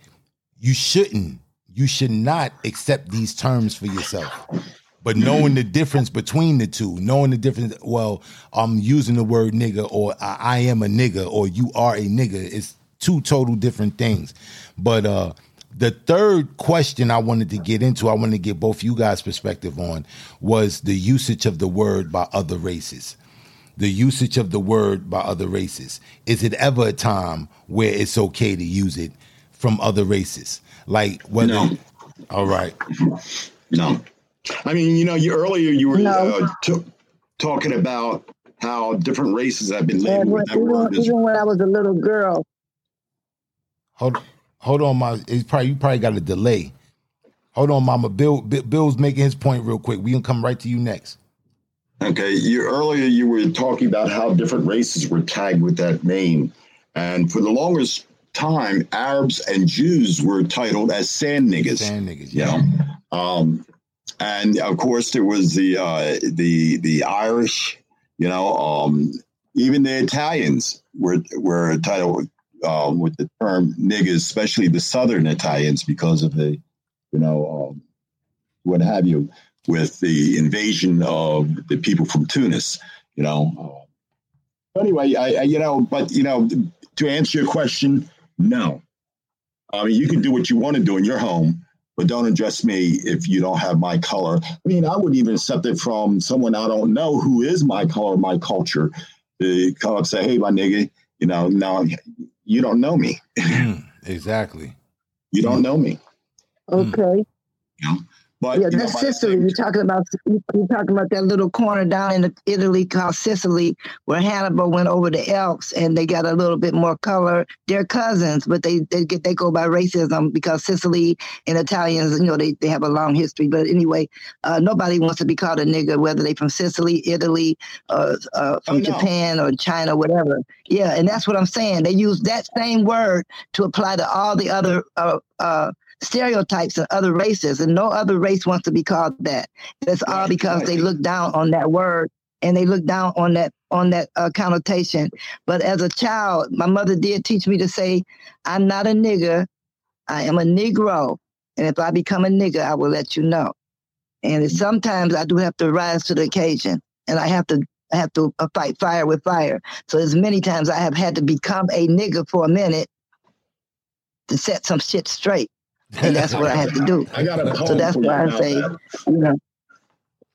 you shouldn't you should not accept these terms for yourself. But knowing the difference between the two, knowing the difference, well, I'm using the word nigga or I, I am a nigga or you are a nigga. It's two total different things. But uh the third question I wanted to get into, I wanted to get both you guys' perspective on, was the usage of the word by other races. The usage of the word by other races. Is it ever a time where it's okay to use it from other races? Like whether No. all right. No. I mean, you know, you earlier you were No. uh, t- talking about how different races have been And labeled when, with that word. even, even when I was a little girl, Hold hold on, my it's probably you probably got a delay. Hold on, Mama. Bill, Bill Bill's making his point real quick. We can come right to you next. Okay, you earlier you were talking about how different races were tagged with that name, and for the longest time, Arabs and Jews were titled as sand niggas. Sand niggas, you know. Um, and of course, there was the uh, the the Irish, you know, um, even the Italians were were titled um, with the term niggas, especially the Southern Italians, because of the, you know, um, what have you, with the invasion of the people from Tunis, you know. Uh, anyway, I, I you know, but you know, to answer your question, no. I mean, you can do what you want to do in your home, but don't address me if you don't have my color. I mean, I wouldn't even accept it from someone I don't know who is my color, my culture, to come up say, "Hey, my nigga, you know, now you don't know me. Mm, exactly. You don't know me." okay. You know? But Yeah, you know, that's Sicily. You're talking about you're talking about that little corner down in Italy called Sicily, where Hannibal went over the Alps, and they got a little bit more color. They're cousins, but they they get they go by racism because Sicily and Italians, you know, they, they have a long history. But anyway, uh, nobody wants to be called a nigger, whether they from Sicily, Italy, uh, uh, from Oh, no. Japan or China, whatever. Yeah, and that's what I'm saying. They use that same word to apply to all the other. Stereotypes of other races, and no other race wants to be called that. That's all because they look down on that word and they look down on that on that uh, connotation. But as a child, my mother did teach me to say, "I'm not a nigger, I am a Negro, and if I become a nigger, I will let you know." And sometimes I do have to rise to the occasion, and I have to. I have to uh, fight fire with fire. So as many times I have had to become a nigger for a minute to set some shit straight and that's what I had to do. I got a poem So that's for why I about say, that. you know,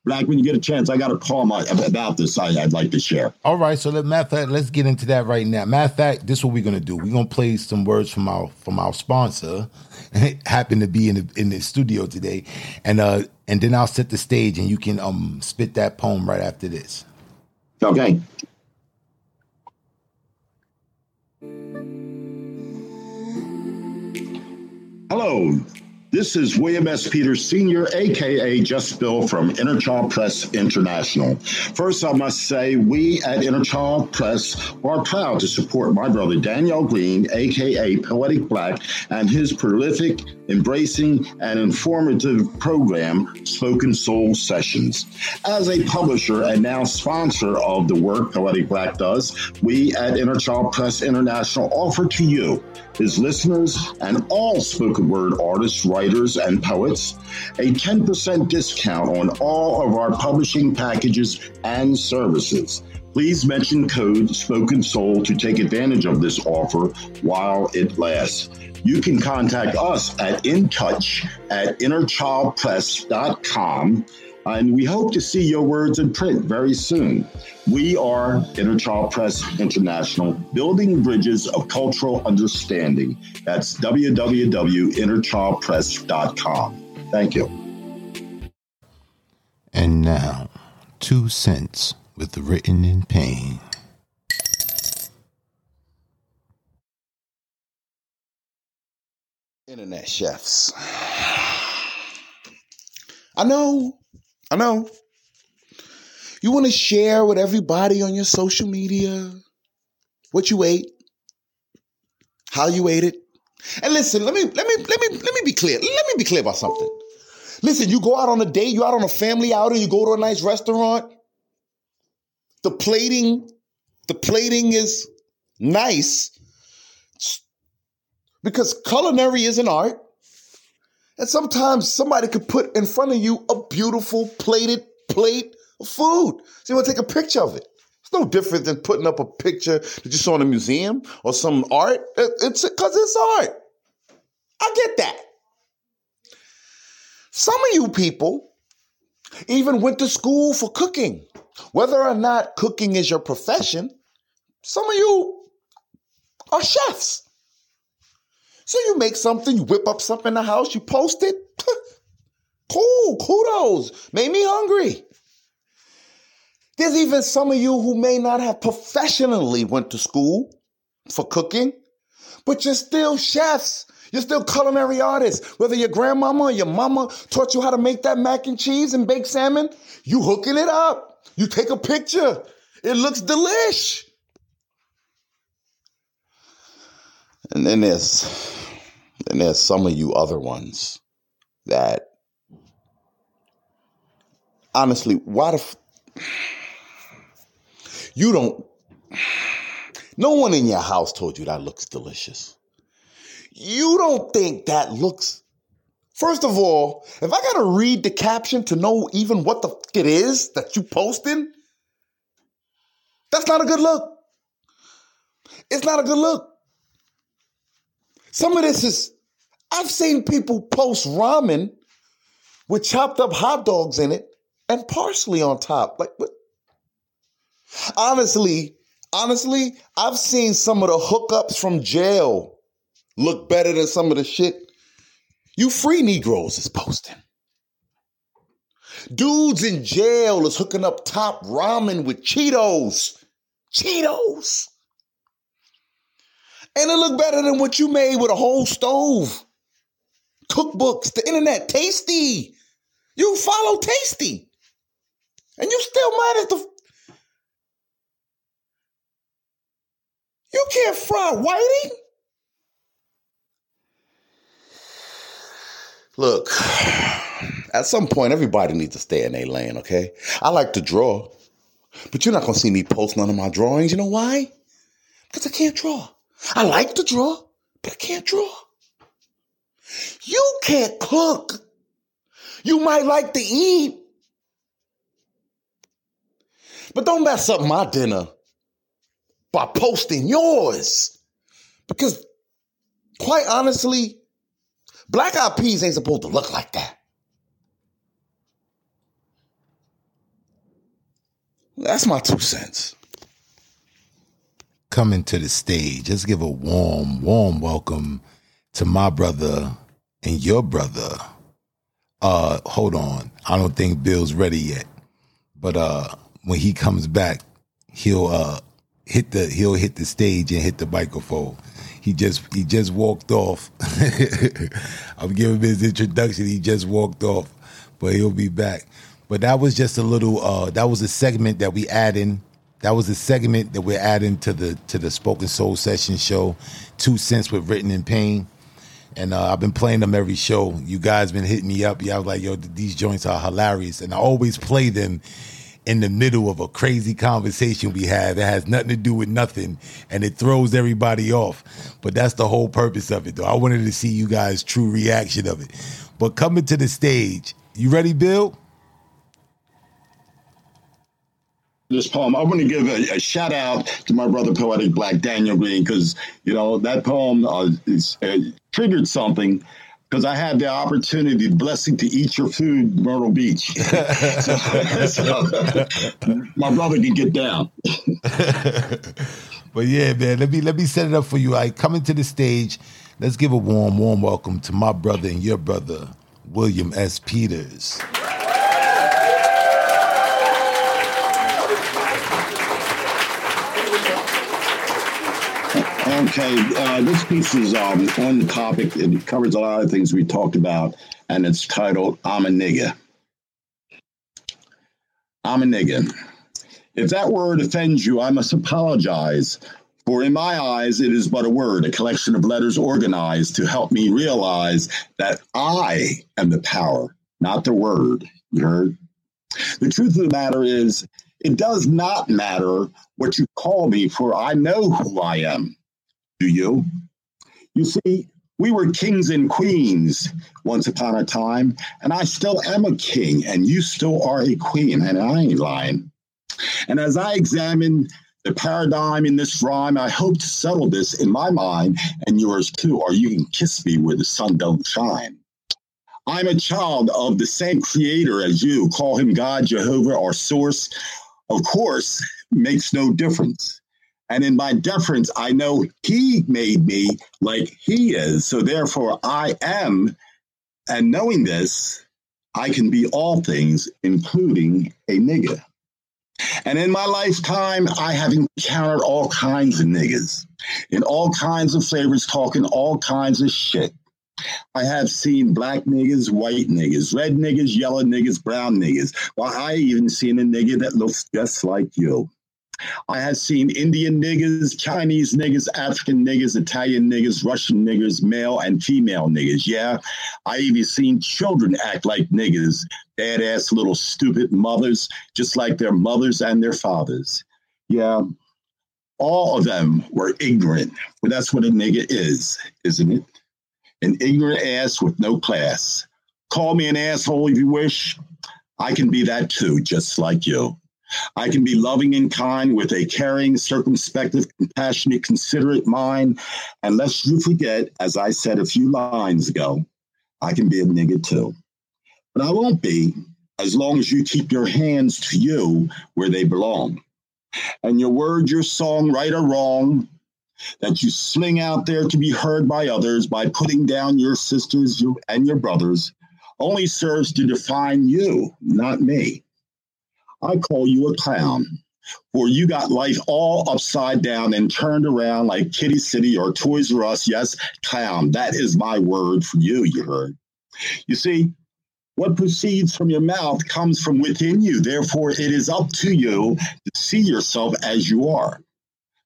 Black, when you get a chance, I got a poem I- about this I, I'd like to share. All right, so let matter of fact, let's get into that right now. Matter of fact, this is what we're gonna do. We're gonna play some words from our from our sponsor. Happen to be in the in the studio today, and uh and then I'll set the stage, and you can um spit that poem right after this. Okay. Hello, this is William S. Peters Sr., aka Just Bill from Inner Child Press International. First, I must say we at Inner Child Press are proud to support my brother Daniel Green, aka Poetic Black, and his prolific, embracing, an informative program, Spoken Soul Sessions. As a publisher and now sponsor of the work Poetic Black does, we at Inner Child Press International offer to you, his listeners, and all spoken word artists, writers, and poets a 10% discount on all of our publishing packages and services. Please mention code Spoken Soul to take advantage of this offer while it lasts. You can contact us at intouch at innerchildpress.com and we hope to see your words in print very soon. We are Inner Child Press International, building bridges of cultural understanding. That's www.innerchildpress.com. Thank you. And now, two cents with the written in pain. Internet chefs. I know I know. You want to share with everybody on your social media what you ate, how you ate it. And listen, let me let me let me let me be clear. Let me be clear about something. Listen, you go out on a date, you out on a family outing, you go to a nice restaurant. The plating, the plating is nice because culinary is an art. And sometimes somebody could put in front of you a beautiful plated plate of food. So you want to take a picture of it. It's no different than putting up a picture that you saw in a museum or some art. It's because it's art. I get that. Some of you people even went to school for cooking. Whether or not cooking is your profession, some of you are chefs. So you make something, you whip up something in the house, you post it. cool, kudos. Made me hungry. There's even some of you who may not have professionally went to school for cooking, but you're still chefs. You're still culinary artists. Whether your grandmama or your mama taught you how to make that mac and cheese and baked salmon, you hooking it up. You take a picture. It looks delish. And then there's then there's some of you other ones that honestly, why the f- you don't no one in your house told you that looks delicious. You don't think that looks First of all, if I gotta read the caption to know even what the f- it is that you posting, that's not a good look. It's not a good look. Some of this is, I've seen people post ramen with chopped up hot dogs in it and parsley on top. Like, what? Honestly, honestly, I've seen some of the hookups from jail look better than some of the shit you free Negroes is posting. Dudes in jail is hooking up top ramen with Cheetos. Cheetos. And it look better than what you made with a whole stove. Cookbooks, the internet, tasty. You follow tasty. And you still mad at the. You can't fry whiting? Look, at some point, everybody needs to stay in their lane, okay? I like to draw, but you're not gonna see me post none of my drawings. You know why? Because I can't draw. I like to draw, but I can't draw. You can't cook. You might like to eat, but don't mess up my dinner by posting yours. Because, quite honestly, black eyed peas ain't supposed to look like that. That's my two cents. coming to the stage. Let's give a warm, warm welcome to my brother and your brother. Uh, hold on. I don't think Bill's ready yet. But uh when he comes back, he'll uh hit the he'll hit the stage and hit the microphone. He just he just walked off. I'm giving him his introduction. He just walked off, but he'll be back. But that was just a little. Uh, that was a segment that we add in. That was a segment that we're adding to the to the Spoken Soul Session show. Two cents with written in pain. And uh, I've been playing them every show. You guys been hitting me up. Y'all like, yo, these joints are hilarious. And I always play them in the middle of a crazy conversation we have. It has nothing to do with nothing, and it throws everybody off. But that's the whole purpose of it, though. I wanted to see you guys' true reaction of it. But coming to the stage, you ready, Bill? this poem. I want to give a, a, shout out to my brother, poetic Black Daniel Green, because you know that poem uh, is, uh, triggered something. Because I had the opportunity, the blessing to eat your food, Myrtle Beach. so, so, my brother can get down. but yeah, man, let me let me set it up for you. I coming to the stage. Let's give a warm, warm welcome to my brother and your brother, William S. Peters. Okay, uh, this piece is um, on the topic. It covers a lot of things we talked about, and it's titled "I'm a Nigga." I'm a nigga. If that word offends you, I must apologize. For in my eyes, it is but a word, a collection of letters organized to help me realize that I am the power, not the word. You heard? The truth of the matter is, it does not matter what you call me, for I know who I am. Do you? You see, we were kings and queens once upon a time, and I still am a king, and you still are a queen, and I ain't lying. And as I examine the paradigm in this rhyme, I hope to settle this in my mind and yours too, or you can kiss me where the sun don't shine. I'm a child of the same creator as you. Call him God, Jehovah, or source. Of course, makes no difference. And in my deference, I know he made me like he is. So therefore, I am. And knowing this, I can be all things, including a nigga. And in my lifetime, I have encountered all kinds of niggas in all kinds of flavors, talking all kinds of shit. I have seen black niggas, white niggas, red niggas, yellow niggas, brown niggas. Well, I even seen a nigga that looks just like you. I have seen Indian niggas, Chinese niggas, African niggas, Italian niggas, Russian niggas, male and female niggas. Yeah, I even seen children act like niggas, badass little stupid mothers, just like their mothers and their fathers. Yeah, all of them were ignorant. That's what a nigga is, isn't it? An ignorant ass with no class. Call me an asshole if you wish. I can be that too, just like you. I can be loving and kind with a caring, circumspect, compassionate, considerate mind. And lest you forget, as I said a few lines ago, I can be a nigga too. But I won't be as long as you keep your hands to you where they belong. And your word, your song, right or wrong, that you sling out there to be heard by others by putting down your sisters and your brothers only serves to define you, not me. I call you a clown. For you got life all upside down and turned around like Kitty City or Toys R Us. Yes, clown. That is my word for you, you heard. You see, what proceeds from your mouth comes from within you. Therefore, it is up to you to see yourself as you are.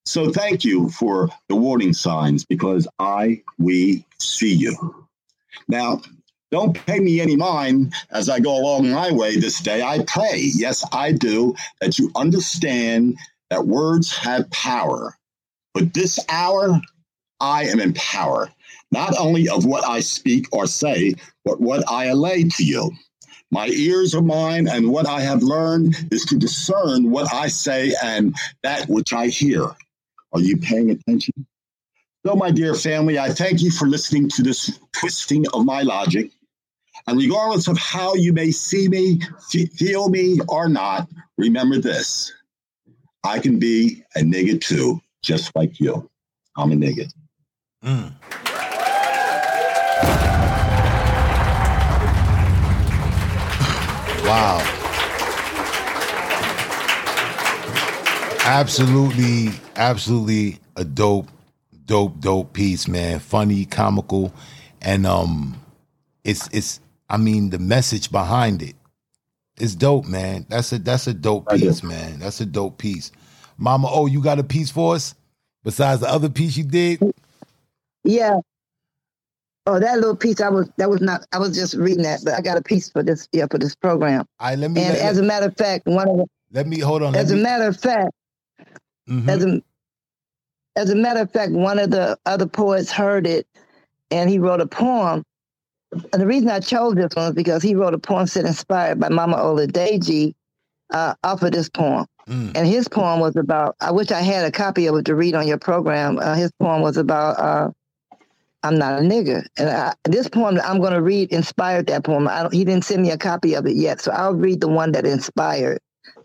So thank you for the warning signs because I, we see you. Now, don't pay me any mind as I go along my way this day. I pray, yes, I do, that you understand that words have power. But this hour, I am in power, not only of what I speak or say, but what I allay to you. My ears are mine, and what I have learned is to discern what I say and that which I hear. Are you paying attention? So, my dear family, I thank you for listening to this twisting of my logic. And regardless of how you may see me, feel me, or not, remember this I can be a nigga too, just like you. I'm a nigga. Mm. Wow. Absolutely, absolutely a dope, dope, dope piece, man. Funny, comical, and um, it's it's I mean, the message behind it. it is dope, man. That's a that's a dope piece, man. That's a dope piece. Mama, oh, you got a piece for us besides the other piece you did? Yeah. Oh, that little piece I was that was not I was just reading that, but I got a piece for this yeah for this program. I let me. And let, as a matter of fact, one of the, let me hold on. As me, a matter of fact, mm-hmm. as a as a matter of fact, one of the other poets heard it, and he wrote a poem and the reason I chose this one is because he wrote a poem set inspired by Mama Oladeji uh, off of this poem. Mm. And his poem was about, I wish I had a copy of it to read on your program. Uh, his poem was about, uh, I'm not a nigger. And I, this poem that I'm going to read inspired that poem. he didn't send me a copy of it yet. So I'll read the one that inspired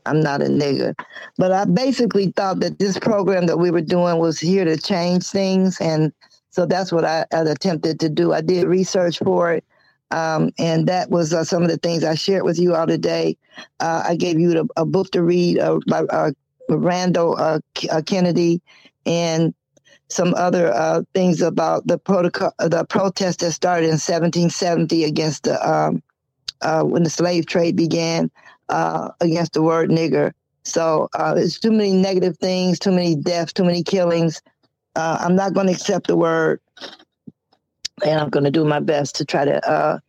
I'm not a nigger. But I basically thought that this program that we were doing was here to change things. And so that's what I, I attempted to do. I did research for it. Um, and that was uh, some of the things I shared with you all today. Uh, I gave you a, a book to read uh, by uh, Randall uh, uh, Kennedy and some other things about the protocol, the protest that started in 1770 against the um, when the slave trade began. against the word nigger. So there's too many negative things, too many deaths, too many killings. Uh, I'm not going to accept the word, and I'm going to do my best to try to uh,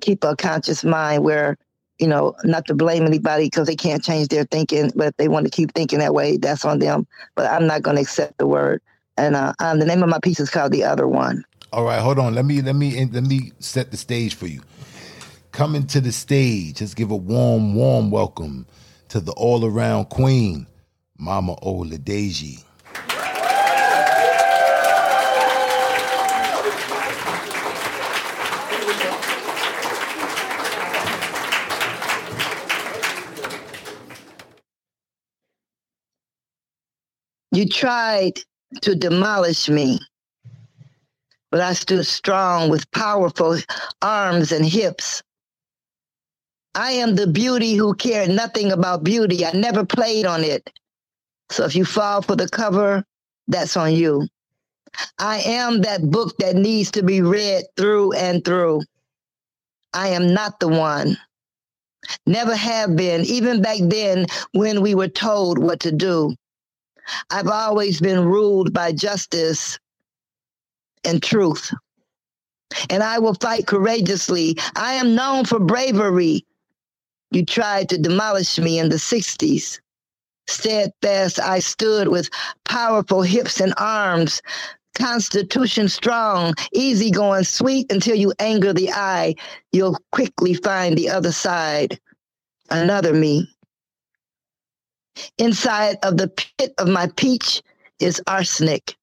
keep a conscious mind where, you know, not to blame anybody because they can't change their thinking, but if they want to keep thinking that way, that's on them. But I'm not going to accept the word. And uh, um, the name of my piece is called "The Other One." All right, hold on. Let me let me let me set the stage for you. Coming to the stage, let's give a warm, warm welcome to the all-around queen, Mama Oladeji. You tried to demolish me, but I stood strong with powerful arms and hips. I am the beauty who cared nothing about beauty. I never played on it. So if you fall for the cover, that's on you. I am that book that needs to be read through and through. I am not the one. Never have been, even back then when we were told what to do. I've always been ruled by justice and truth. And I will fight courageously. I am known for bravery. You tried to demolish me in the 60s. Steadfast, I stood with powerful hips and arms, constitution strong, easy going, sweet until you anger the eye. You'll quickly find the other side, another me. Inside of the pit of my peach is arsenic.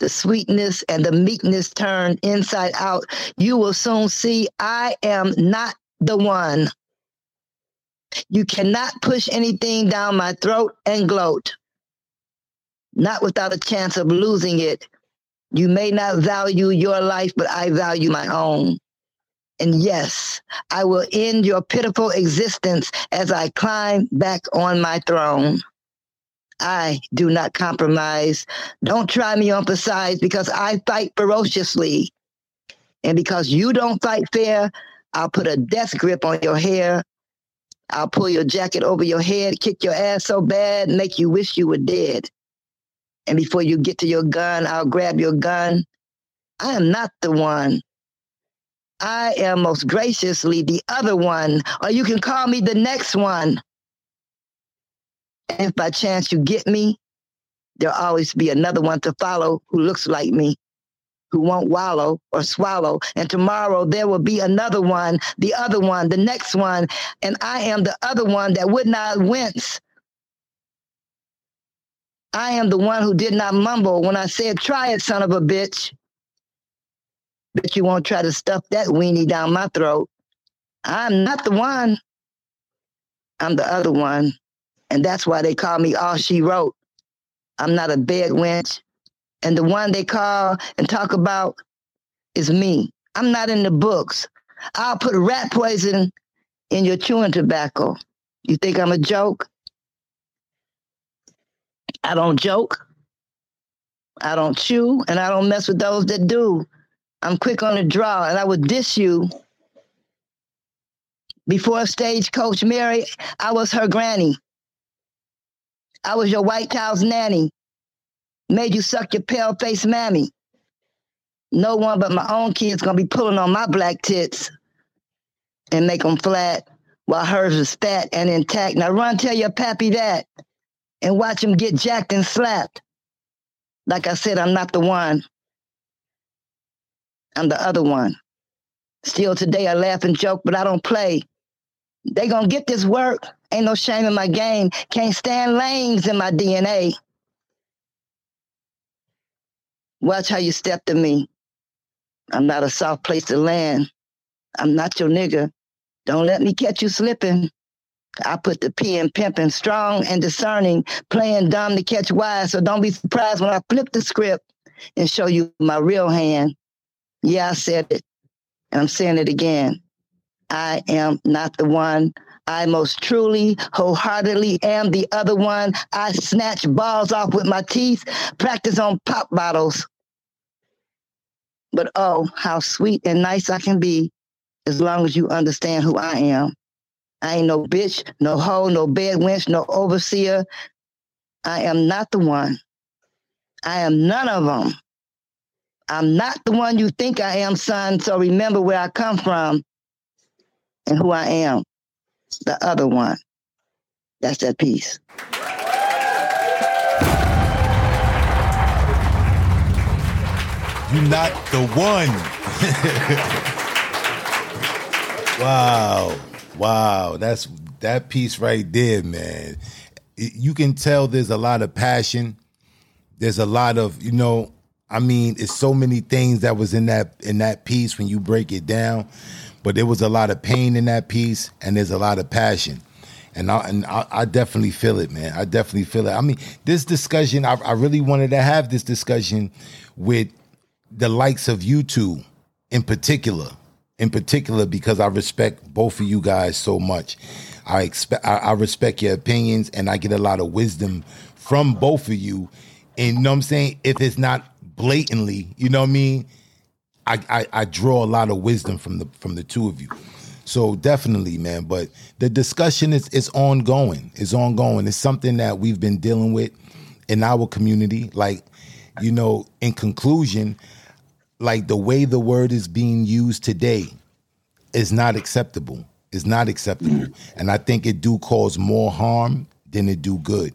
The sweetness and the meekness turned inside out. You will soon see I am not the one. You cannot push anything down my throat and gloat, not without a chance of losing it. You may not value your life, but I value my own. And yes, I will end your pitiful existence as I climb back on my throne. I do not compromise. Don't try me on for size because I fight ferociously. And because you don't fight fair, I'll put a death grip on your hair. I'll pull your jacket over your head, kick your ass so bad, make you wish you were dead. And before you get to your gun, I'll grab your gun. I am not the one I am most graciously the other one, or you can call me the next one. if by chance you get me, there'll always be another one to follow who looks like me, who won't wallow or swallow. And tomorrow there will be another one, the other one, the next one. And I am the other one that would not wince. I am the one who did not mumble when I said, try it, son of a bitch. Bet you won't try to stuff that weenie down my throat. I'm not the one. I'm the other one. And that's why they call me all she wrote. I'm not a bed wench. And the one they call and talk about is me. I'm not in the books. I'll put rat poison in your chewing tobacco. You think I'm a joke? I don't joke. I don't chew, and I don't mess with those that do. I'm quick on the draw, and I would diss you. Before Stagecoach Mary, I was her granny. I was your white child's nanny. Made you suck your pale face mammy. No one but my own kids gonna be pulling on my black tits and make them flat while hers is fat and intact. Now run tell your pappy that and watch him get jacked and slapped. Like I said, I'm not the one. I'm the other one. Still today, I laugh and joke, but I don't play. They gonna get this work. Ain't no shame in my game. Can't stand lanes in my DNA. Watch how you step to me. I'm not a soft place to land. I'm not your nigga. Don't let me catch you slipping. I put the P in pimping, strong and discerning, playing dumb to catch wise. So don't be surprised when I flip the script and show you my real hand. Yeah, I said it. And I'm saying it again. I am not the one. I most truly, wholeheartedly am the other one. I snatch balls off with my teeth, practice on pop bottles. But oh, how sweet and nice I can be as long as you understand who I am. I ain't no bitch, no hoe, no bed wench, no overseer. I am not the one. I am none of them. I'm not the one you think I am, son. So remember where I come from and who I am. The other one. That's that piece. You're not the one. wow. Wow. That's that piece right there, man. You can tell there's a lot of passion. There's a lot of, you know, I mean, it's so many things that was in that in that piece when you break it down. But there was a lot of pain in that piece and there's a lot of passion. And I and I, I definitely feel it, man. I definitely feel it. I mean, this discussion, I, I really wanted to have this discussion with the likes of you two in particular in particular because i respect both of you guys so much i expect I, I respect your opinions and i get a lot of wisdom from both of you and you know what i'm saying if it's not blatantly you know what i mean I, I i draw a lot of wisdom from the from the two of you so definitely man but the discussion is is ongoing it's ongoing it's something that we've been dealing with in our community like you know in conclusion like the way the word is being used today is not acceptable. Is not acceptable. And I think it do cause more harm than it do good.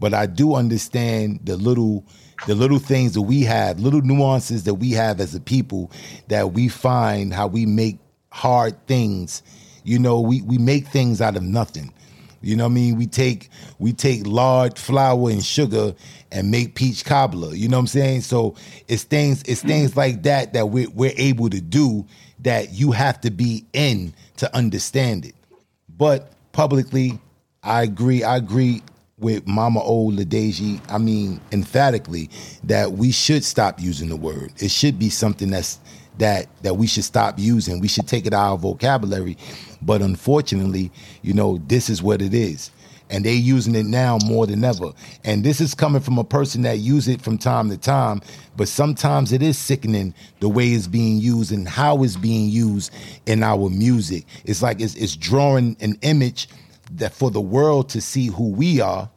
But I do understand the little the little things that we have, little nuances that we have as a people that we find how we make hard things. You know, we, we make things out of nothing. You know what I mean? We take we take lard, flour, and sugar and make peach cobbler. You know what I'm saying? So it's things it's mm. things like that that we're we're able to do that you have to be in to understand it. But publicly, I agree. I agree with Mama Oladeji. I mean, emphatically that we should stop using the word. It should be something that's that that we should stop using. We should take it out of vocabulary. But unfortunately, you know, this is what it is. And they using it now more than ever. And this is coming from a person that use it from time to time. But sometimes it is sickening the way it's being used and how it's being used in our music. It's like it's, it's drawing an image that for the world to see who we are,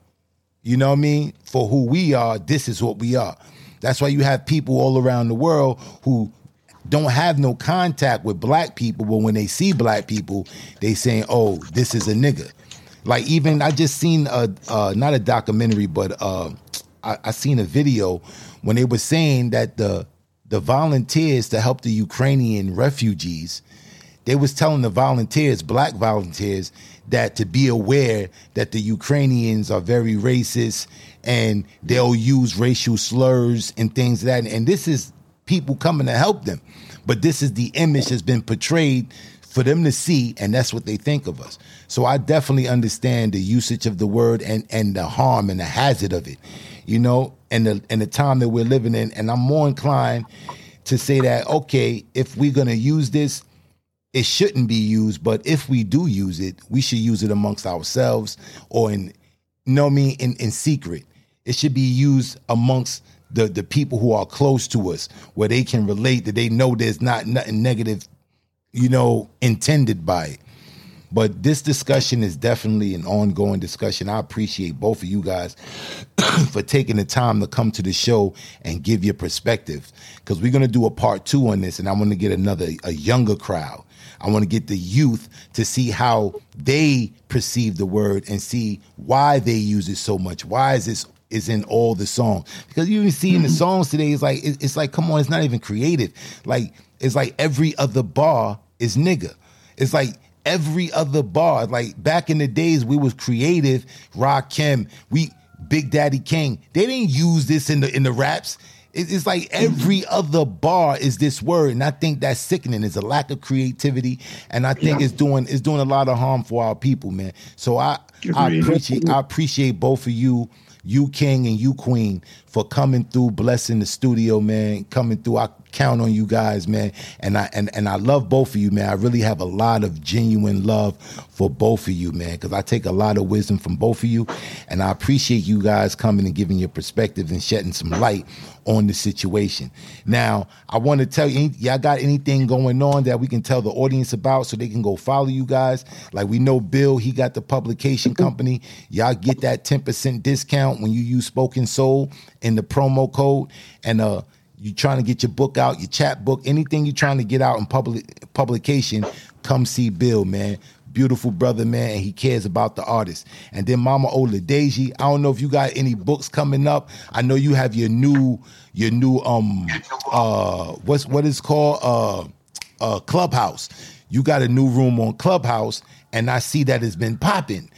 you know what I mean? For who we are, this is what we are. That's why you have people all around the world who don't have no contact with black people, but when they see black people, they saying, "Oh, this is a nigga." Like even I just seen a uh, not a documentary, but uh, I, I seen a video when they were saying that the the volunteers to help the Ukrainian refugees, they was telling the volunteers, black volunteers, that to be aware that the Ukrainians are very racist and they'll use racial slurs and things like that. And this is people coming to help them. But this is the image that's been portrayed for them to see, and that's what they think of us. So I definitely understand the usage of the word and and the harm and the hazard of it, you know, and the and the time that we're living in. And I'm more inclined to say that okay, if we're gonna use this, it shouldn't be used, but if we do use it, we should use it amongst ourselves or in you know I mean, in, in secret. It should be used amongst the the people who are close to us, where they can relate that they know there's not nothing negative, you know, intended by it. But this discussion is definitely an ongoing discussion. I appreciate both of you guys for taking the time to come to the show and give your perspective. Because we're gonna do a part two on this, and I want to get another a younger crowd. I want to get the youth to see how they perceive the word and see why they use it so much. Why is this is in all the songs? Because you even see in the mm-hmm. songs today, it's like it's like, come on, it's not even creative. Like it's like every other bar is nigga. It's like every other bar. Like back in the days, we was creative. Rakim, we Big Daddy Kane. They didn't use this in the in the raps. It- It's like every other bar is this word, and I think that's sickening. It's a lack of creativity, and I think it's doing it's doing a lot of harm for our people, man. So I I appreciate I appreciate both of you, you King and you Queen, for coming through, blessing the studio, man. Coming through, I count on you guys, man. And I and, and I love both of you, man. I really have a lot of genuine love for both of you, man, because I take a lot of wisdom from both of you. And I appreciate you guys coming and giving your perspective and shedding some light on the situation. Now, I want to tell you, y'all got anything going on that we can tell the audience about so they can go follow you guys? Like we know Bill, he got the publication company. Y'all get that 10% discount when you use Spoken Soul in the promo code. And uh you're trying to get your book out, your chapbook, anything you're trying to get out in public publication, come see Bill, man. Beautiful brother, man, and he cares about the artist. And then Mama Oladeji, I don't know if you got any books coming up. I know you have your new, your new um uh what's what is called uh uh Clubhouse. You got a new room on Clubhouse, and I see that it's been popping.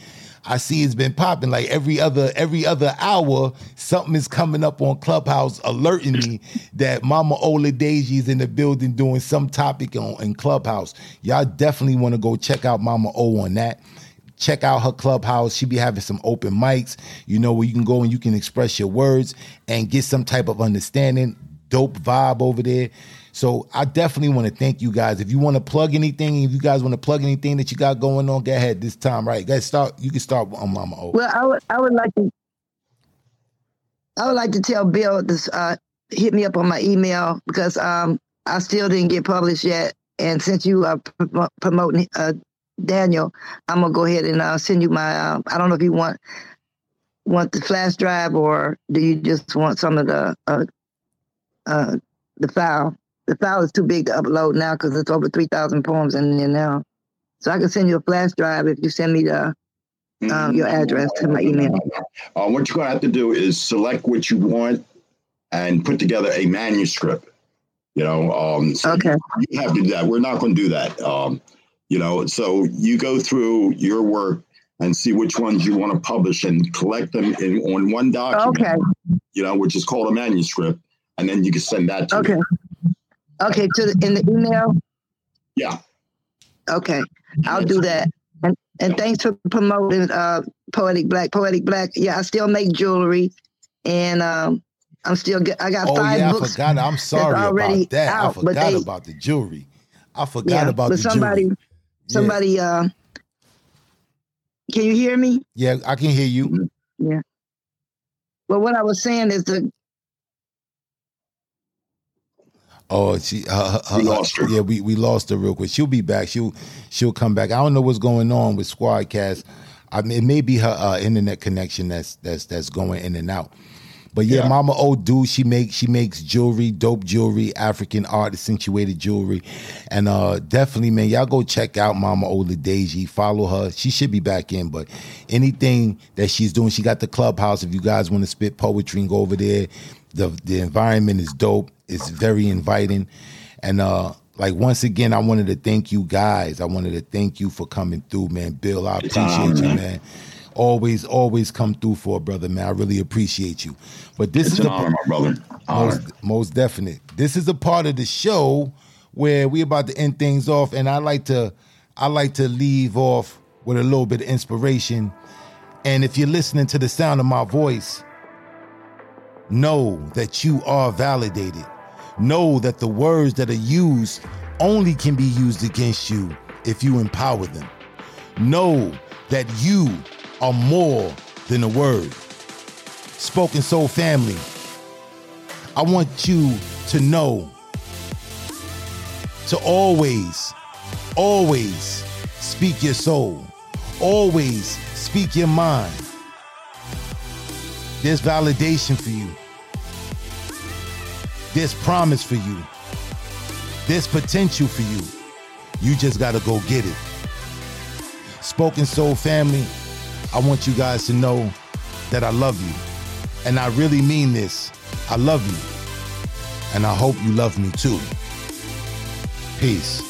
I see it's been popping like every other every other hour. Something is coming up on Clubhouse, alerting me that Mama Oladeji is in the building doing some topic on in Clubhouse. Y'all definitely want to go check out Mama O on that. Check out her clubhouse. She be having some open mics, you know, where you can go and you can express your words and get some type of understanding. Dope vibe over there. So I definitely want to thank you guys. If you want to plug anything, if you guys want to plug anything that you got going on, go ahead this time. Right, guys, start. You can start on Mama O. Well, I would I would like to I would like to tell Bill to uh, hit me up on my email because um, I still didn't get published yet. And since you are prom- promoting uh, Daniel, I'm gonna go ahead and uh, send you my. Uh, I don't know if you want want the flash drive or do you just want some of the uh, uh, the file? The file is too big to upload now because it's over three thousand poems in there now. So I can send you a flash drive if you send me the um, your address to my email. Uh, what you're going to have to do is select what you want and put together a manuscript. You know, um, so Okay. you have to do that. We're not going to do that. Um, you know, so you go through your work and see which ones you want to publish and collect them in on one document. Okay. You know, which is called a manuscript, and then you can send that to. Okay. me. Okay. To the, in the email. Yeah. Okay. I'll do that. And and thanks for promoting uh Poetic Black. Poetic Black. Yeah, I still make jewelry, and um, I'm still get, I got Oh five yeah, I forgot. I'm that's sorry already about that. I out, but forgot they- about the jewelry. I forgot Yeah, about but the somebody, jewelry. somebody. Uh, can you hear me? Yeah, I can hear you. Yeah. Well, what I was saying is the Oh, she. We uh, lost her. Yeah, we, we lost her real quick. She'll be back. She'll she'll come back. I don't know what's going on with Squadcast. I mean, it may be her uh, internet connection that's that's that's going in and out. But yeah, Yeah. Mama O do she makes she makes jewelry, dope jewelry, African art accentuated jewelry, and uh definitely man, y'all go check out Mama Ola Deji. Follow her. She should be back in, but anything that she's doing, she got the clubhouse. If you guys want to spit poetry and go over there, the the environment is dope. It's very inviting, and uh like once again, I wanted to thank you guys. I wanted to thank you for coming through, man. Bill, I appreciate honor, you, man. man. Always, always come through for a brother, man. I really appreciate you. But this It's is the honor, my brother. Honor. most, most definite. This is a part of the show where we about to end things off, and I like to, I like to leave off with a little bit of inspiration. And if you're listening to the sound of my voice, know that you are validated. Know that the words that are used only can be used against you if you empower them. Know that you are more than a word. Spoken Soul family, I want you to know to always, always speak your soul, always speak your mind. There's validation for you, there's promise for you, there's potential for you. You just got to go get it. Spoken Soul family, I want you guys to know that I love you. And I really mean this. I love you. And I hope you love me too. Peace.